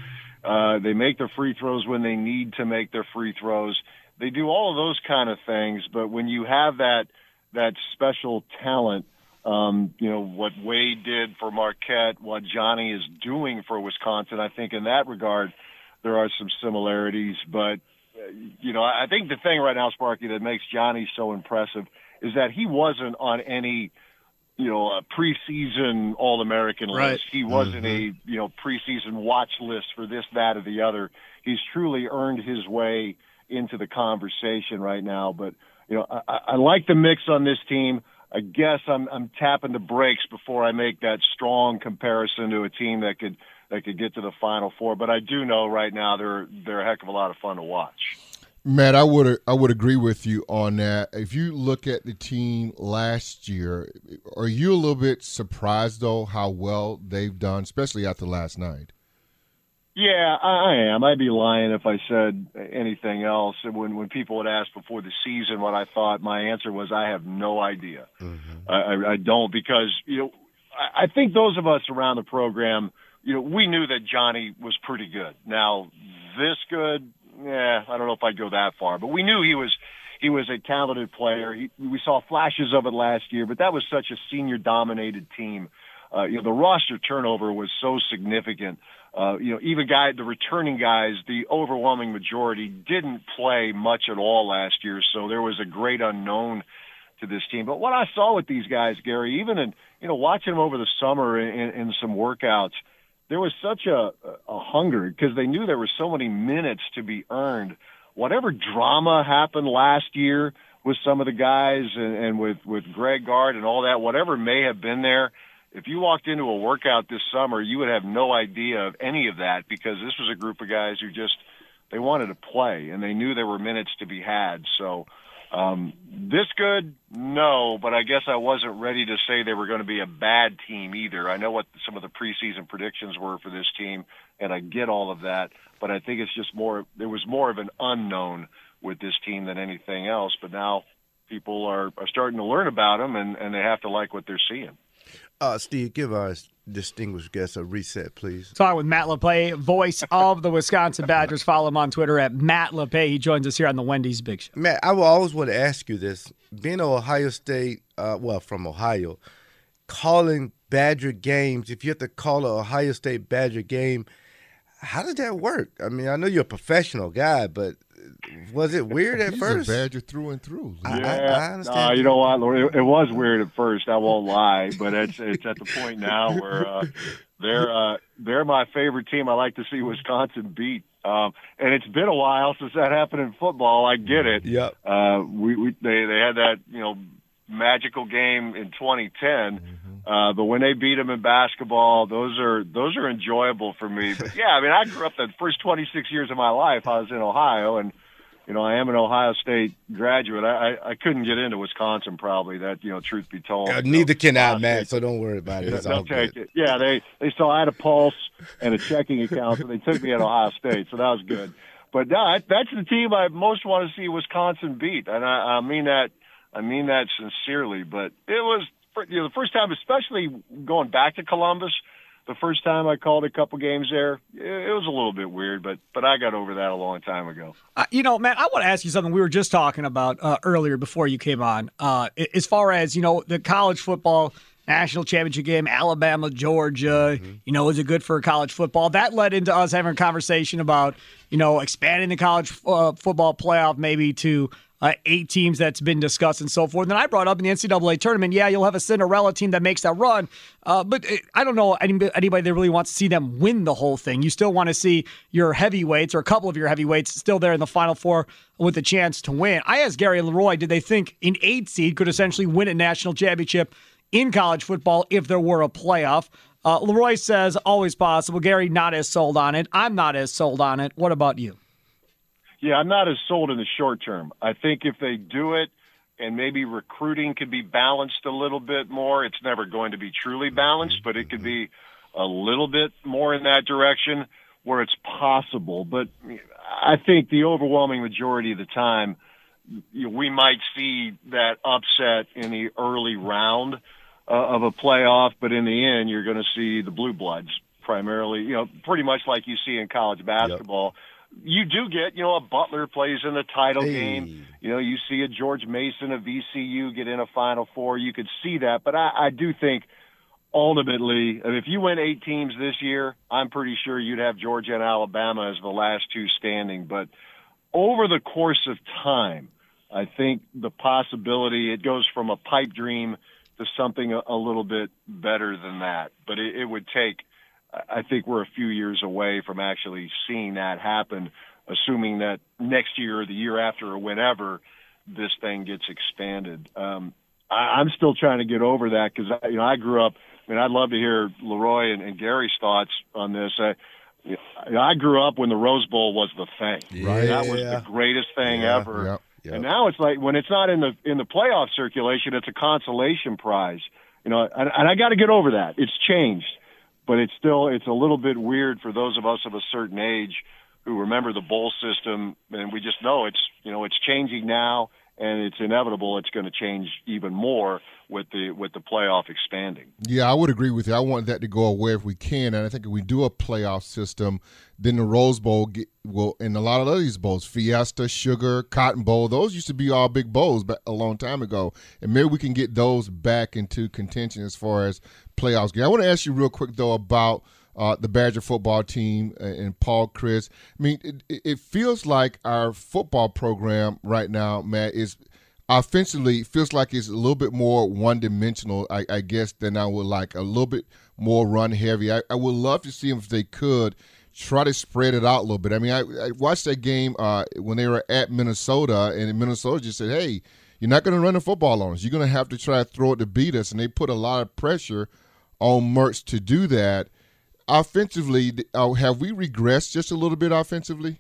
Uh, they make their free throws when they need to make their free throws. They do all of those kind of things. But when you have that that special talent, um, you know what Wade did for Marquette, what Johnny is doing for Wisconsin. I think in that regard there are some similarities. But uh, you know, I think the thing right now, Sparky, that makes Johnny so impressive is that he wasn't on any you know, a preseason All American Right. list. He wasn't a you know preseason watch list for this, that, or the other. He's truly earned his way into the conversation right now. But you know, I I like the mix on this team. I guess I'm I'm tapping the brakes before I make that strong comparison to a team that could that could get to the Final Four. But I do know right now they're they're a heck of a lot of fun to watch. Matt, I would I would agree with you on that. If you look at the team last year, are you a little bit surprised though how well they've done, especially after last night? Yeah, I I am. I'd be lying if I said anything else. When when people would ask before the season what I thought, my answer was I have no idea. I, I, I don't because you know I, I think those of us around the program, you know, we knew that Johnny was pretty good. Now this good, yeah, I don't know if I'd go that far, but we knew he was he was a talented player. He, we saw flashes of it last year, but that was such a senior dominated team. Uh, you know, the roster turnover was so significant. Uh, you know, even guy, the returning guys, the overwhelming majority didn't play much at all last year. So there was a great unknown to this team. But what I saw with these guys, Gary, even in, you know, watching them over the summer in, in, some workouts, there was such a, a hunger because they knew there were so many minutes to be earned. Whatever drama happened last year with some of the guys and, and with, with Greg Gard and all that, whatever may have been there, if you walked into a workout this summer, you would have no idea of any of that because this was a group of guys who just they wanted to play and they knew there were minutes to be had. So um, this good, no, but I guess I wasn't ready to say they were going to be a bad team either. I know what some of the preseason predictions were for this team, and I get all of that, but I think it's just more. There was more of an unknown with this team than anything else. But now people are are starting to learn about them, and and they have to like what they're seeing. Uh, Steve, give our distinguished guest a reset, please. Talking with Matt LePay, voice of the Wisconsin Badgers. Follow him on Twitter at Matt LePay. He joins us here on the Wendy's Big Show. Matt, I will always want to ask you this. Being an Ohio State, uh, well, from Ohio, calling Badger games, if you have to call an Ohio State Badger game, how does that work? I mean, I know you're a professional guy, but was it weird at He's first? a Badger through and through. I, Yeah, I, I understand. Uh, you know what? Lord, It, it was weird at first. I won't lie, but it's it's at the point now where uh, they're uh, they're my favorite team. I like to see Wisconsin beat. Um, and it's been a while since that happened in football. I get it. Yep. Uh, we, we they they had that you know magical game in 2010. Uh, but when they beat them in basketball, those are those are enjoyable for me. But yeah, I mean, I grew up the first 26 years of my life. I was in Ohio, and you know, I am an Ohio State graduate. I, I, I couldn't get into Wisconsin, probably. That you know, truth be told, Uh, neither can I, Matt, so don't worry about it. It's They'll take good. it. Yeah, they they saw I had a pulse and a checking account, so they took me at Ohio State, so that was good. But no, that- that's the team I most want to see Wisconsin beat, and I, I mean that I mean that sincerely. But it was you know the first time, especially going back to Columbus. The first time I called a couple games there, it, it was a little bit weird, but but I got over that a long time ago. Uh, you know, Matt, I want to ask you something we were just talking about uh, earlier before you came on. Uh, as far as, you know, the college football national championship game, Alabama, Georgia, you know, is it good for college football? That led into us having a conversation about, you know, expanding the college uh, football playoff maybe to uh, eight teams that's been discussed and so forth. And then I brought up in the NCAA tournament, yeah, you'll have a Cinderella team that makes that run, uh, but it, I don't know any, anybody that really wants to see them win the whole thing. You still want to see your heavyweights or a couple of your heavyweights still there in the Final Four with a chance to win. I asked Gary Leroy, did they think an eight seed could essentially win a national championship in college football if there were a playoff? Uh, Leroy says always possible. Gary not as sold on it. I'm not as sold on it. What about you? Yeah, I'm not as sold in the short term. I think if they do it and maybe recruiting could be balanced a little bit more, it's never going to be truly balanced, but it could be a little bit more in that direction where it's possible. But I think the overwhelming majority of the time, we might see that upset in the early round uh, of a playoff, but in the end, you're going to see the blue bloods primarily, you know, pretty much like you see in college basketball. You do get, you know, a Butler plays in the title game. You know, you see a George Mason a VCU get in a Final Four. You could see that, but I, I do think ultimately, if you win eight teams this year, I'm pretty sure you'd have Georgia and Alabama as the last two standing. But over the course of time, I think the possibility it goes from a pipe dream to something a, a little bit better than that. But it, it would take, I think we're a few years away from actually seeing that happen, assuming that next year or the year after or whenever this thing gets expanded. Um, I, I'm still trying to get over that because you know I grew up. I mean, I'd love to hear Leroy and, and Gary's thoughts on this. I, I grew up when the Rose Bowl was the thing. Right. That was the greatest thing Yeah. ever. Yep. Yep. And now it's like when it's not in the in the playoff circulation, it's a consolation prize. You know, and, and I got to get over that. It's changed, but it's still it's a little bit weird for those of us of a certain age who remember the bowl system, and we just know it's you know it's changing now, and it's inevitable. It's going to change even more with the with the playoff expanding. Yeah, I would agree with you. I want that to go away if we can, and I think if we do a playoff system, then the Rose Bowl get, will, and a lot of these bowls, Fiesta, Sugar, Cotton Bowl, those used to be all big bowls but a long time ago, and maybe we can get those back into contention as far as playoffs. I want to ask you real quick though about uh, the Badger football team and, Paul Chryst. I mean, it, it- it feels like our football program right now, Matt, is offensively feels like it's a little bit more one dimensional, I, I guess, than I would like. A little bit more run heavy. I, I would love to see them if they could try to spread it out a little bit. I mean, I, I watched that game uh, when they were at Minnesota, and Minnesota just said, "Hey, you're not going to run the football on us. You're going to have to try to throw it to beat us." And they put a lot of pressure on Mertz to do that. Offensively, uh, have we regressed just a little bit offensively?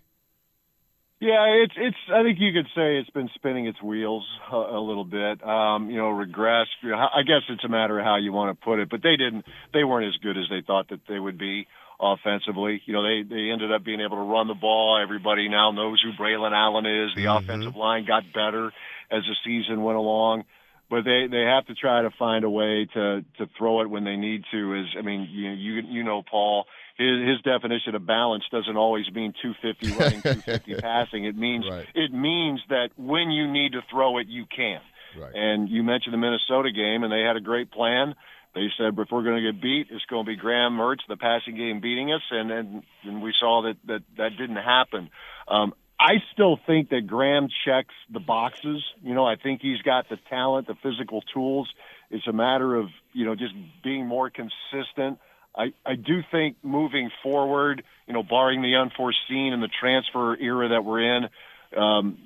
Yeah, it's it's. I think you could say it's been spinning its wheels a, a little bit. Um, you know, regress. You know, I guess it's a matter of how you want to put it. But they didn't. They weren't as good as they thought that they would be offensively. You know, they they ended up being able to run the ball. Everybody now knows who Braylon Allen is. The offensive line got better as the season went along. But they they have to try to find a way to to throw it when they need to. Is I mean, you you you know, Paul. His, his definition of balance doesn't always mean 250 running, 250 passing. It means Right. it means that when you need to throw it, you can. Right. And you mentioned the Minnesota game, and they had a great plan. They said if we're going to get beat, it's going to be Graham Mertz, the passing game, beating us, and and, and we saw that that that didn't happen. Um, I still think that Graham checks the boxes. You know, I think he's got the talent, the physical tools. It's a matter of you know just being more consistent. I, I do think moving forward, you know, barring the unforeseen and the transfer era that we're in, um,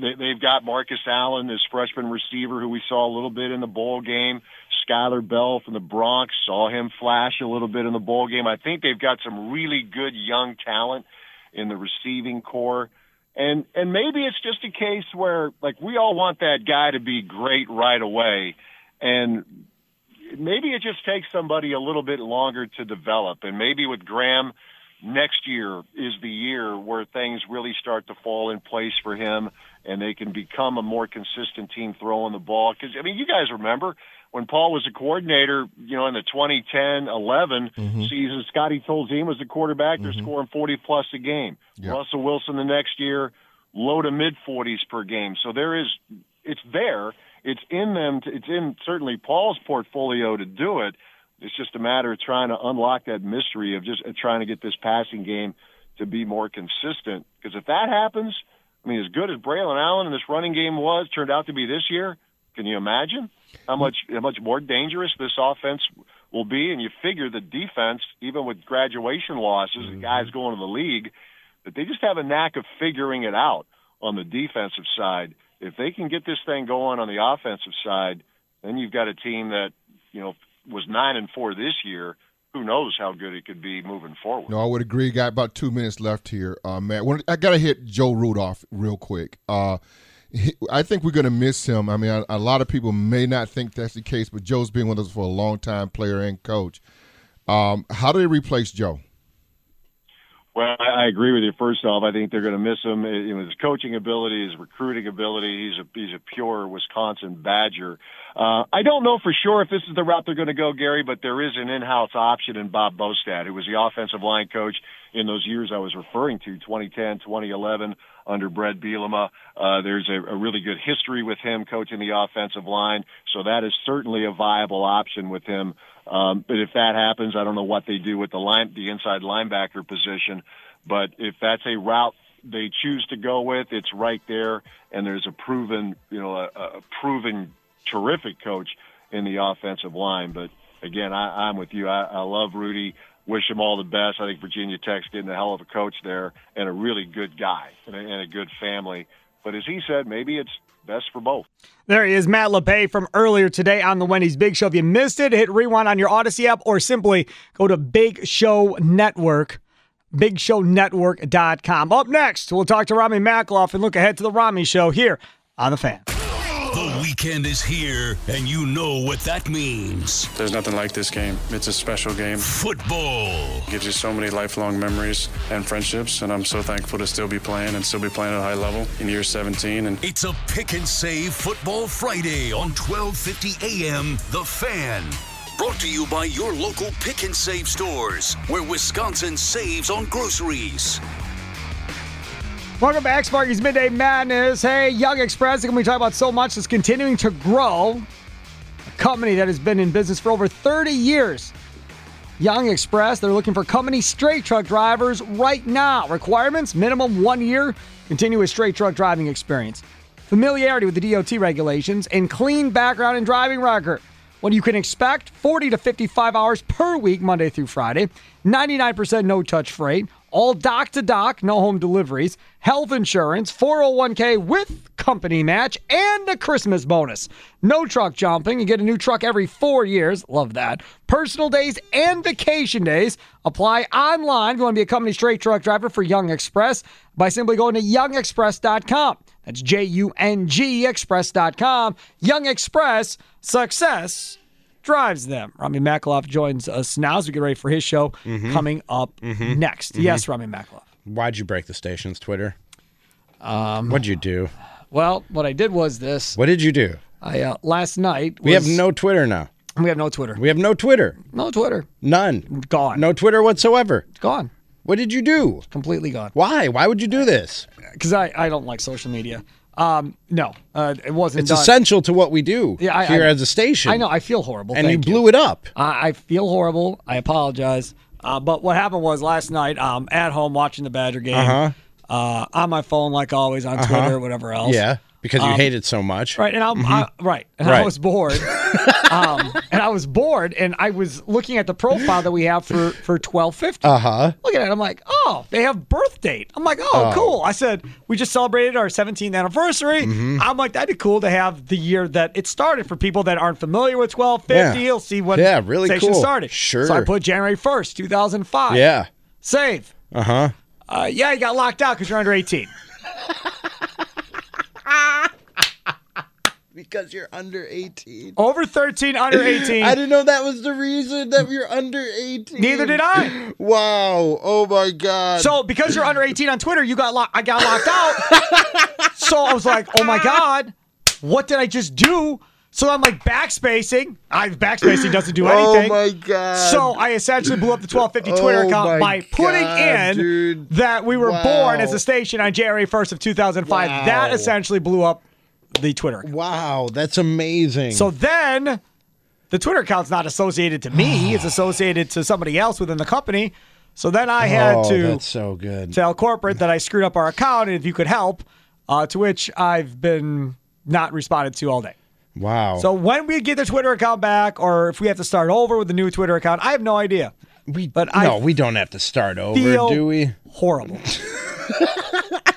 they, they've got Markus Allen, this freshman receiver who we saw a little bit in the bowl game. Skyler Bell from the Bronx saw him flash a little bit in the bowl game. I think they've got some really good young talent in the receiving corps. And and maybe it's just a case where like we all want that guy to be great right away. And maybe it just takes somebody a little bit longer to develop. And maybe with Graham, next year is the year where things really start to fall in place for him and they can become a more consistent team throwing the ball. Because, I mean, you guys remember when Paul was a coordinator, you know, in the 2010 11 season, Scotty Tolzien was the quarterback. They're scoring 40 plus a game. Yeah. Russell Wilson the next year, low to mid 40s per game. So there is, it's there. It's in them. To, it's in certainly Paul's portfolio to do it. It's just a matter of trying to unlock that mystery of just uh, trying to get this passing game to be more consistent. Because if that happens, I mean, as good as Braylon Allen and this running game was turned out to be this year, can you imagine how much how much more dangerous this offense will be? And you figure the defense, even with graduation losses and guys going to the league, that they just have a knack of figuring it out on the defensive side. If they can get this thing going on the offensive side, then you've got a team that you know was nine and four this year. Who knows how good it could be moving forward? No, I would agree. Got about two minutes left here, uh, Matt. I got to hit Joe Rudolph real quick. Uh, he- I think we're going to miss him. I mean, a, a lot of people may not think that's the case, but Joe's been with us for a long time, player and coach. Um, how do they replace Joe? Well, I agree with you. First off, I think they're going to miss him. His coaching ability, his recruiting ability. He's a he's a pure Wisconsin Badger. Uh, I don't know for sure if this is the route they're going to go, Gary, but there is an in-house option in Bob Bostad, who was the offensive line coach in those years I was referring to, 2010, 2011, under Bret Bielema. Uh, there's a, a really good history with him coaching the offensive line, so that is certainly a viable option with him. Um, but if that happens, I don't know what they do with the line, the inside linebacker position. But if that's a route they choose to go with, it's right there, and there's a proven, you know, a, a proven terrific coach in the offensive line. But again, I, I'm with you. I, I love Rudy. Wish him all the best. I think Virginia Tech's getting a hell of a coach there and a really good guy and a, and a good family. But as he said, maybe it's best for both. There he is, Matt LePay from earlier today on the Wendy's Big Show. If you missed it, hit rewind on your Audacy app or simply go to Big Show Network, bigshownetwork.com. Up next, we'll talk to Rami Makloff and look ahead to the Rami Show here on The Fan. The weekend is here, and you know what that means. There's nothing like this game. It's a special game. Football. gives you so many lifelong memories and friendships, and I'm so thankful to still be playing and still be playing at a high level in year 17. And It's a pick and save football Friday on 1250 AM The Fan. Brought to you by your local pick and save stores, where Wisconsin saves on groceries. Welcome back, Sparky's Midday Madness. Hey, Jung Express, and we talk about so much that's continuing to grow. A company that has been in business for over 30 years. Jung Express, they're looking for company straight truck drivers right now. Requirements minimum one year, continuous straight truck driving experience, familiarity with the DOT regulations, and clean background and driving record. What you can expect 40 to 55 hours per week, Monday through Friday, 99% no touch freight, all dock to dock, no home deliveries, health insurance, 401k with company match, and a Christmas bonus. No truck jumping. You get a new truck every four years. Love that. Personal days and vacation days. Apply online if you want to be a company straight truck driver for Jung Express by simply going to jungexpress.com. That's J U N G Express.com. Jung Express, success drives them. Rami Makloff joins us now as we get ready for his show Mhm. coming up Mhm. next. Mhm. Yes, Rami Makloff. Why'd you break the station's Twitter? Um, What'd you do? Well, what I did was this. What did you do? I uh, last night We have no Twitter now. we have no Twitter. We have no Twitter. No Twitter. None. Gone. No Twitter whatsoever. It's gone. What did you do? Completely gone. Why? Why would you do this? Because I, I don't like social media. Um, no, uh, it wasn't. It's done. essential to what we do Yeah, I, here I, as a station. I know. I feel horrible. And you Thank blew it up. I, I feel horrible. I apologize. Uh, but what happened was last night, um, at home watching the Badger game, Uh-huh. uh, on my phone like always, on Uh-huh. Twitter, whatever else. Yeah, because you Um, hate it so much. Right, and I'm Mhm. I, right, and I was bored, um, and I was bored, and I was looking at the profile that we have for for twelve fifty. Uh huh. Look at it. I'm like, oh, they have birth date. I'm like, oh, Oh. cool. I said we just celebrated our 17th anniversary. Mhm. I'm like, that'd be cool to have the year that it started for people that aren't familiar with 1250. Yeah. You'll see when Yeah, really station cool. started. Sure. So I put January 1st, 2005. Yeah. Save. Uh huh. Uh, yeah, you got locked out because you're under 18. Because you're under 18. Over 13, under 18. I didn't know that was the reason that you're under 18. Neither did I. Wow. Oh my God. So because you're under 18 on Twitter, you got locked. I got locked out. so I was like, oh my god, what did I just do? So I'm like backspacing. I backspacing doesn't do oh anything. Oh my God. So I essentially blew up the 1250 Twitter Oh account by putting God, in dude. that we were Wow. born as a station on January 1st of 2005. Wow. That essentially blew up the Twitter. account. Wow, that's amazing. So then the Twitter account's not associated to me, it's associated to somebody else within the company. So then I had oh, to That's so good. tell corporate that I screwed up our account and if you could help, uh, to which I've been not responded to all day. Wow. So when we get the Twitter account back, or if we have to start over with the new Twitter account, I have no idea. we but no, I we don't have to start over, do we? horrible.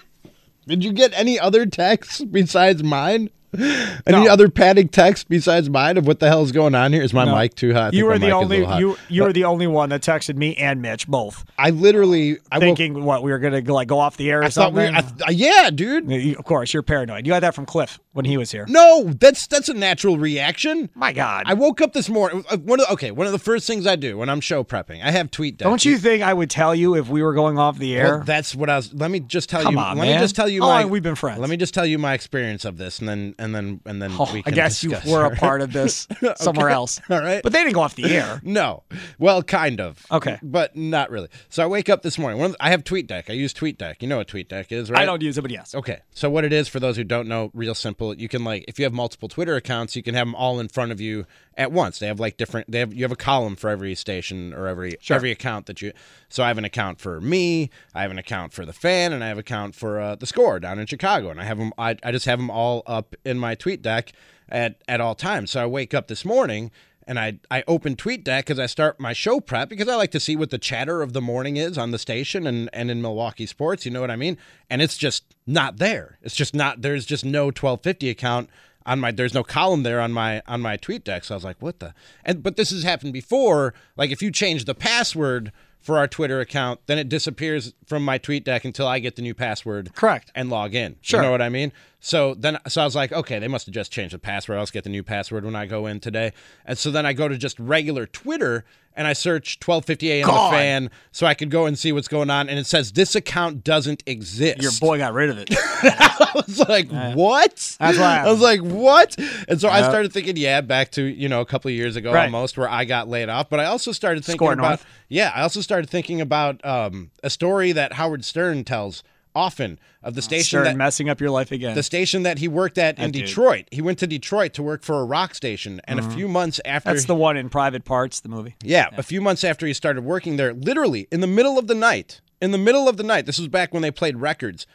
Did you get any other texts besides mine? Any No. other panic text besides mine of what the hell is going on here? Is my No. mic too hot? You were the mic is a only you you were the only one that texted me and Mitch both, I literally I thinking what we were gonna like go off the air or I thought we something. I, th- yeah, dude. Of course, you're paranoid. You had that from Cliff when he was here. No, that's that's a natural reaction. My God, I woke up this morning. uh, One of the, okay, one of the first things I do when I'm show prepping, I have TweetDeck. don't you think I would tell you if we were going off the air? Well, that's what I was. Let me just tell Come you. on, let man. me just tell you How my. we've been friends? Let me just tell you my experience of this, and then and then and then Oh, we I guess you were a part of this somewhere Okay. else. All right, But they didn't go off the air. No. Well, kind of. Okay. But not really. So I wake up this morning. One I have TweetDeck. I use TweetDeck. You know what TweetDeck is, right? I don't use it, but yes. Okay. So what it is for those who don't know, real simple. You can like if you have multiple Twitter accounts, you can have them all in front of you at once. They have like different. They have you have a column for every station or every Sure. every account that you. So I have an account for me. I have an account for the fan, and I have an account for uh, the score down in Chicago. And I have them. I, I just have them all up in my TweetDeck at at all times. So I wake up this morning. And I, I open TweetDeck because I start my show prep because I like to see what the chatter of the morning is on the station and, and in Milwaukee sports. You know what I mean? And it's just not there. It's just not. There's just no 1250 account on my. There's no column there on my on my TweetDeck. So I was like, what the? And but this has happened before. Like if you change the password for our Twitter account, then it disappears from my tweet deck until I get the new password. Correct. And log in. Sure. You know what I mean? So then, so I was like, okay, they must have just changed the password. I'll just get the new password when I go in today. And so then I go to just regular Twitter and I search 1250 AM the fan so I could go and see what's going on. And it says this account doesn't exist. Your boy got rid of it. I was like, what? That's what I was like, what? And so I started thinking, yeah, back to, you know, a couple of years ago Right. almost where I got laid off. But I also started thinking Score about, North. yeah, I also started thinking about um, a story that Howard Stern tells often of the oh, station Stern that messing up your life again. the station that he worked at in dude. Detroit. He went to Detroit to work for a rock station, and a mm-hmm. few months after That's the one in Private Parts, the movie. yeah, a few months after he started working there, literally in the middle of the night, in the middle of the night, this was back when they played records.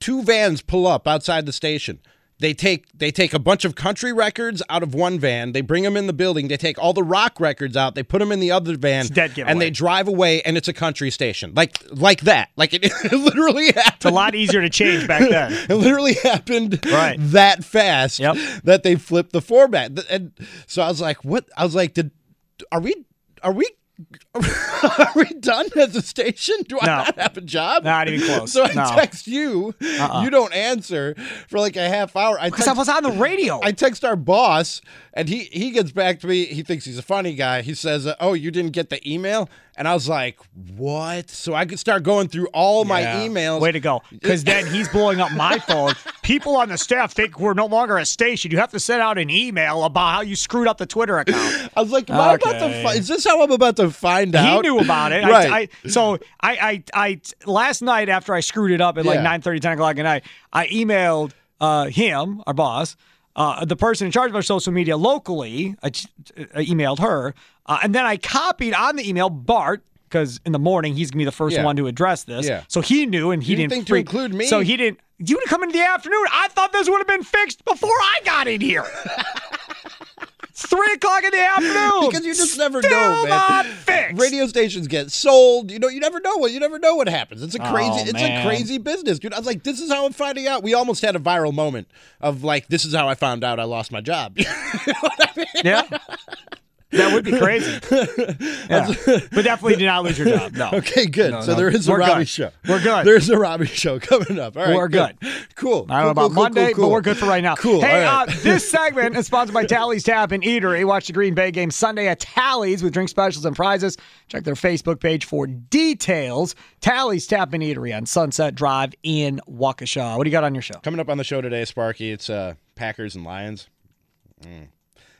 Two vans pull up outside the station. They take they take a bunch of country records out of one van. They bring them in the building. They take all the rock records out. They put them in the other van, and they drive away. And it's a country station, like like that. Like it, it literally happened. It's a lot easier to change back then. It literally happened Right. that fast Yep. that they flipped the format. And so I was like, what? I was like, did are we are we are we done as a station? Do I No. not have a job? Not even close. So I No. text you. Uh-uh. You don't answer for like a half hour. I Because I was on the radio. I text our boss, and he he gets back to me. He thinks he's a funny guy. He says, "Oh, you didn't get the email." And I was like, what? So I could start going through all my Yeah. emails. Way to go. Because then he's blowing up my phone. People on the staff think we're no longer a station. You have to send out an email about how you screwed up the Twitter account. I was like, am I about to fi- is this how I'm about to find out? He knew about it. Right. I, I, so I, I, I, last night after I screwed it up at like Yeah. 9 10 o'clock at night, I emailed uh, him, our boss, uh, the person in charge of our social media locally. I, j- I emailed her. Uh, and then I copied on the email Bart. Because in the morning he's gonna be the first Yeah. one to address this, Yeah. so he knew and he You didn't didn't think to include me? So he didn't. You would have come in the afternoon. I thought this would have been fixed before I got in here. it's three o'clock in the afternoon because you just never Still know, man. fixed. Radio stations get sold. You know, you never know what you never know what happens. It's a Oh, crazy, it's man. a crazy business, dude. I was like, this is how I'm finding out. We almost had a viral moment of like, this is how I found out I lost my job. Yeah. That would be crazy. Yeah. but definitely do not lose your job. No. Okay, good. No, so no. there is a We're Robbie good. show. We're good. There's a Robbie show coming up. All right, We're good. Cool. I don't know about Cool, cool, cool, Monday, cool, but we're good for right now. Cool. Hey, right. uh, this segment is sponsored by Tally's Tap and Eatery. Watch the Green Bay game Sunday at Tally's with drink specials and prizes. Check their Facebook page for details. Tally's Tap and Eatery on Sunset Drive in Waukesha. What do you got on your show? Coming up on the show today, Sparky, it's uh, Packers and Lions. Mm.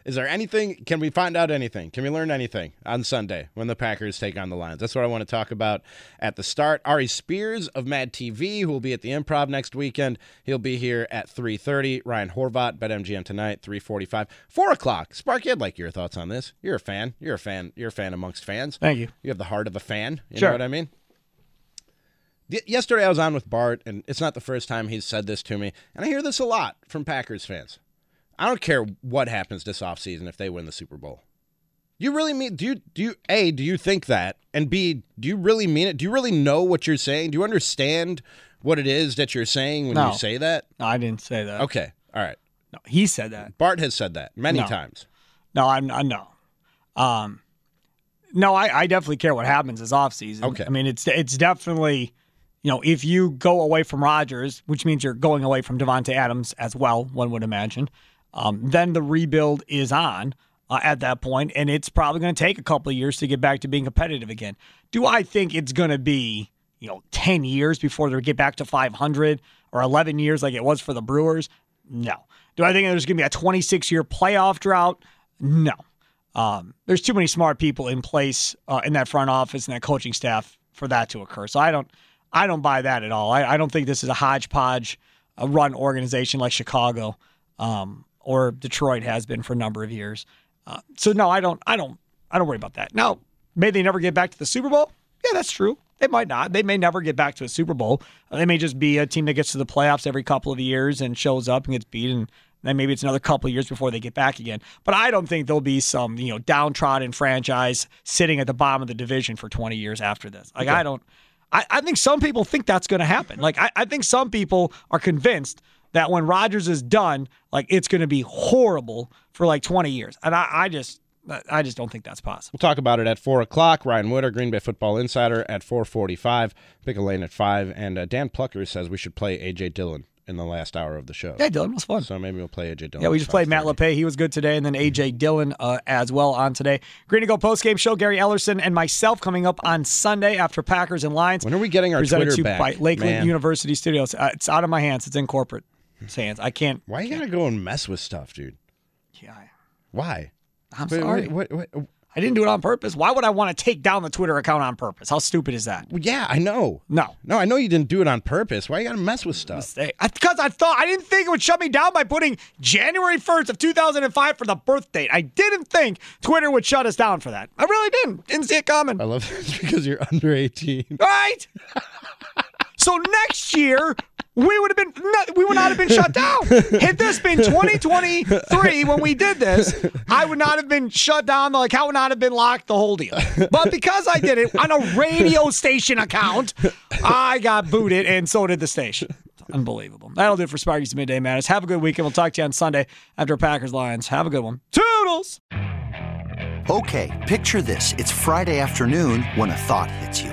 Is there anything? Can we find out anything? Can we learn anything on Sunday when the Packers take on the Lions? That's what I want to talk about at the start. Aries Spears of Mad TV, who will be at the Improv next weekend, he'll be here at 3.30. Ryan Horvat, BetMGM tonight, 3.45. 4 o'clock. Sparky, I'd like your thoughts on this. You're a fan. You're a fan. You're a fan amongst fans. Thank you. You have the heart of a fan. You Sure. know what I mean? Yesterday, I was on with Bart, and it's not the first time he's said this to me. And I hear this a lot from Packers fans. I don't care what happens this offseason if they win the Super Bowl. You really mean do you do you A, do you think that? And B, do you really mean it? Do you really know what you're saying? Do you understand what it is that you're saying when No. you say that? No, I didn't say that. Okay. All right. No, he said that. Bart has said that many No. times. No, I'm I no. Um no, I, I definitely care what happens this offseason. Okay. I mean it's it's definitely you know, if you go away from Rodgers, which means you're going away from Davante Adams as well, one would imagine, um, then the rebuild is on uh, at that point, and it's probably going to take a couple of years to get back to being competitive again. Do I think it's going to be you know ten years before they get back to 500 or 11 years like it was for the Brewers? No. Do I think there's going to be a 26 year playoff drought? No. Um, there's too many smart people in place uh, in that front office and that coaching staff for that to occur. So I don't, I don't buy that at all. I, I don't think this is a hodgepodge uh, run organization like Chicago um, or Detroit has been for a number of years. Uh, so no, I don't, I don't, I don't worry about that. Now, may they never get back to the Super Bowl? Yeah, that's true. They might not. They may never get back to a Super Bowl. Uh, They may just be a team that gets to the playoffs every couple of years and shows up and gets beat, and then maybe it's another couple of years before they get back again. But I don't think there'll be some you know downtrodden franchise sitting at the bottom of the division for 20 years after this. Like I don't. I, I think some people think that's going to happen. Like I, I think some people are convinced that when Rodgers is done, like it's going to be horrible for like 20 years, and I, I just. I just don't think that's possible. We'll talk about it at four o'clock. Ryan Witter, Green Bay Football Insider, at four forty-five. Pick a lane at five, and uh, Dan Plucker says we should play AJ Dillon in the last hour of the show. Yeah, Dillon was fun. So maybe we'll play AJ Dillon. Yeah, we just played Matt 5:30. LePay. He was good today. And then AJ Dillon uh, as well on today. Green to Go postgame show. Gary Ellerson and myself coming up on Sunday after Packers and Lions. When are we getting our presented Twitter to back, by Lakeland man? University Studios. Uh, it's out of my hands. It's in corporate hands. I can't. Why you gotta go and mess with stuff, dude? Yeah. Why? I'm Wait, sorry. What, what, what, I didn't do it on purpose. Why would I want to take down the Twitter account on purpose? How stupid is that? Well, yeah, I know. No. No, I know you didn't do it on purpose. Why you gotta mess with stuff? Because I thought I didn't think it would shut me down by putting January 1st of 2005 for the birth date. I didn't think Twitter would shut us down for that. I really didn't. Didn't see it coming. I love this because you're under 18. Right? so next year, we would have been not, we would not have been shut down. Had this been 2023 when we did this, I would not have been shut down. Like I would not have been locked the whole deal. But because I did it on a radio station account, I got booted, and so did the station. Unbelievable. That'll do it for Sparky's Midday Madness. Have a good weekend. We'll talk to you on Sunday after Packers Lions. Have a good one. Toodles. Okay, picture this. It's Friday afternoon when a thought hits you.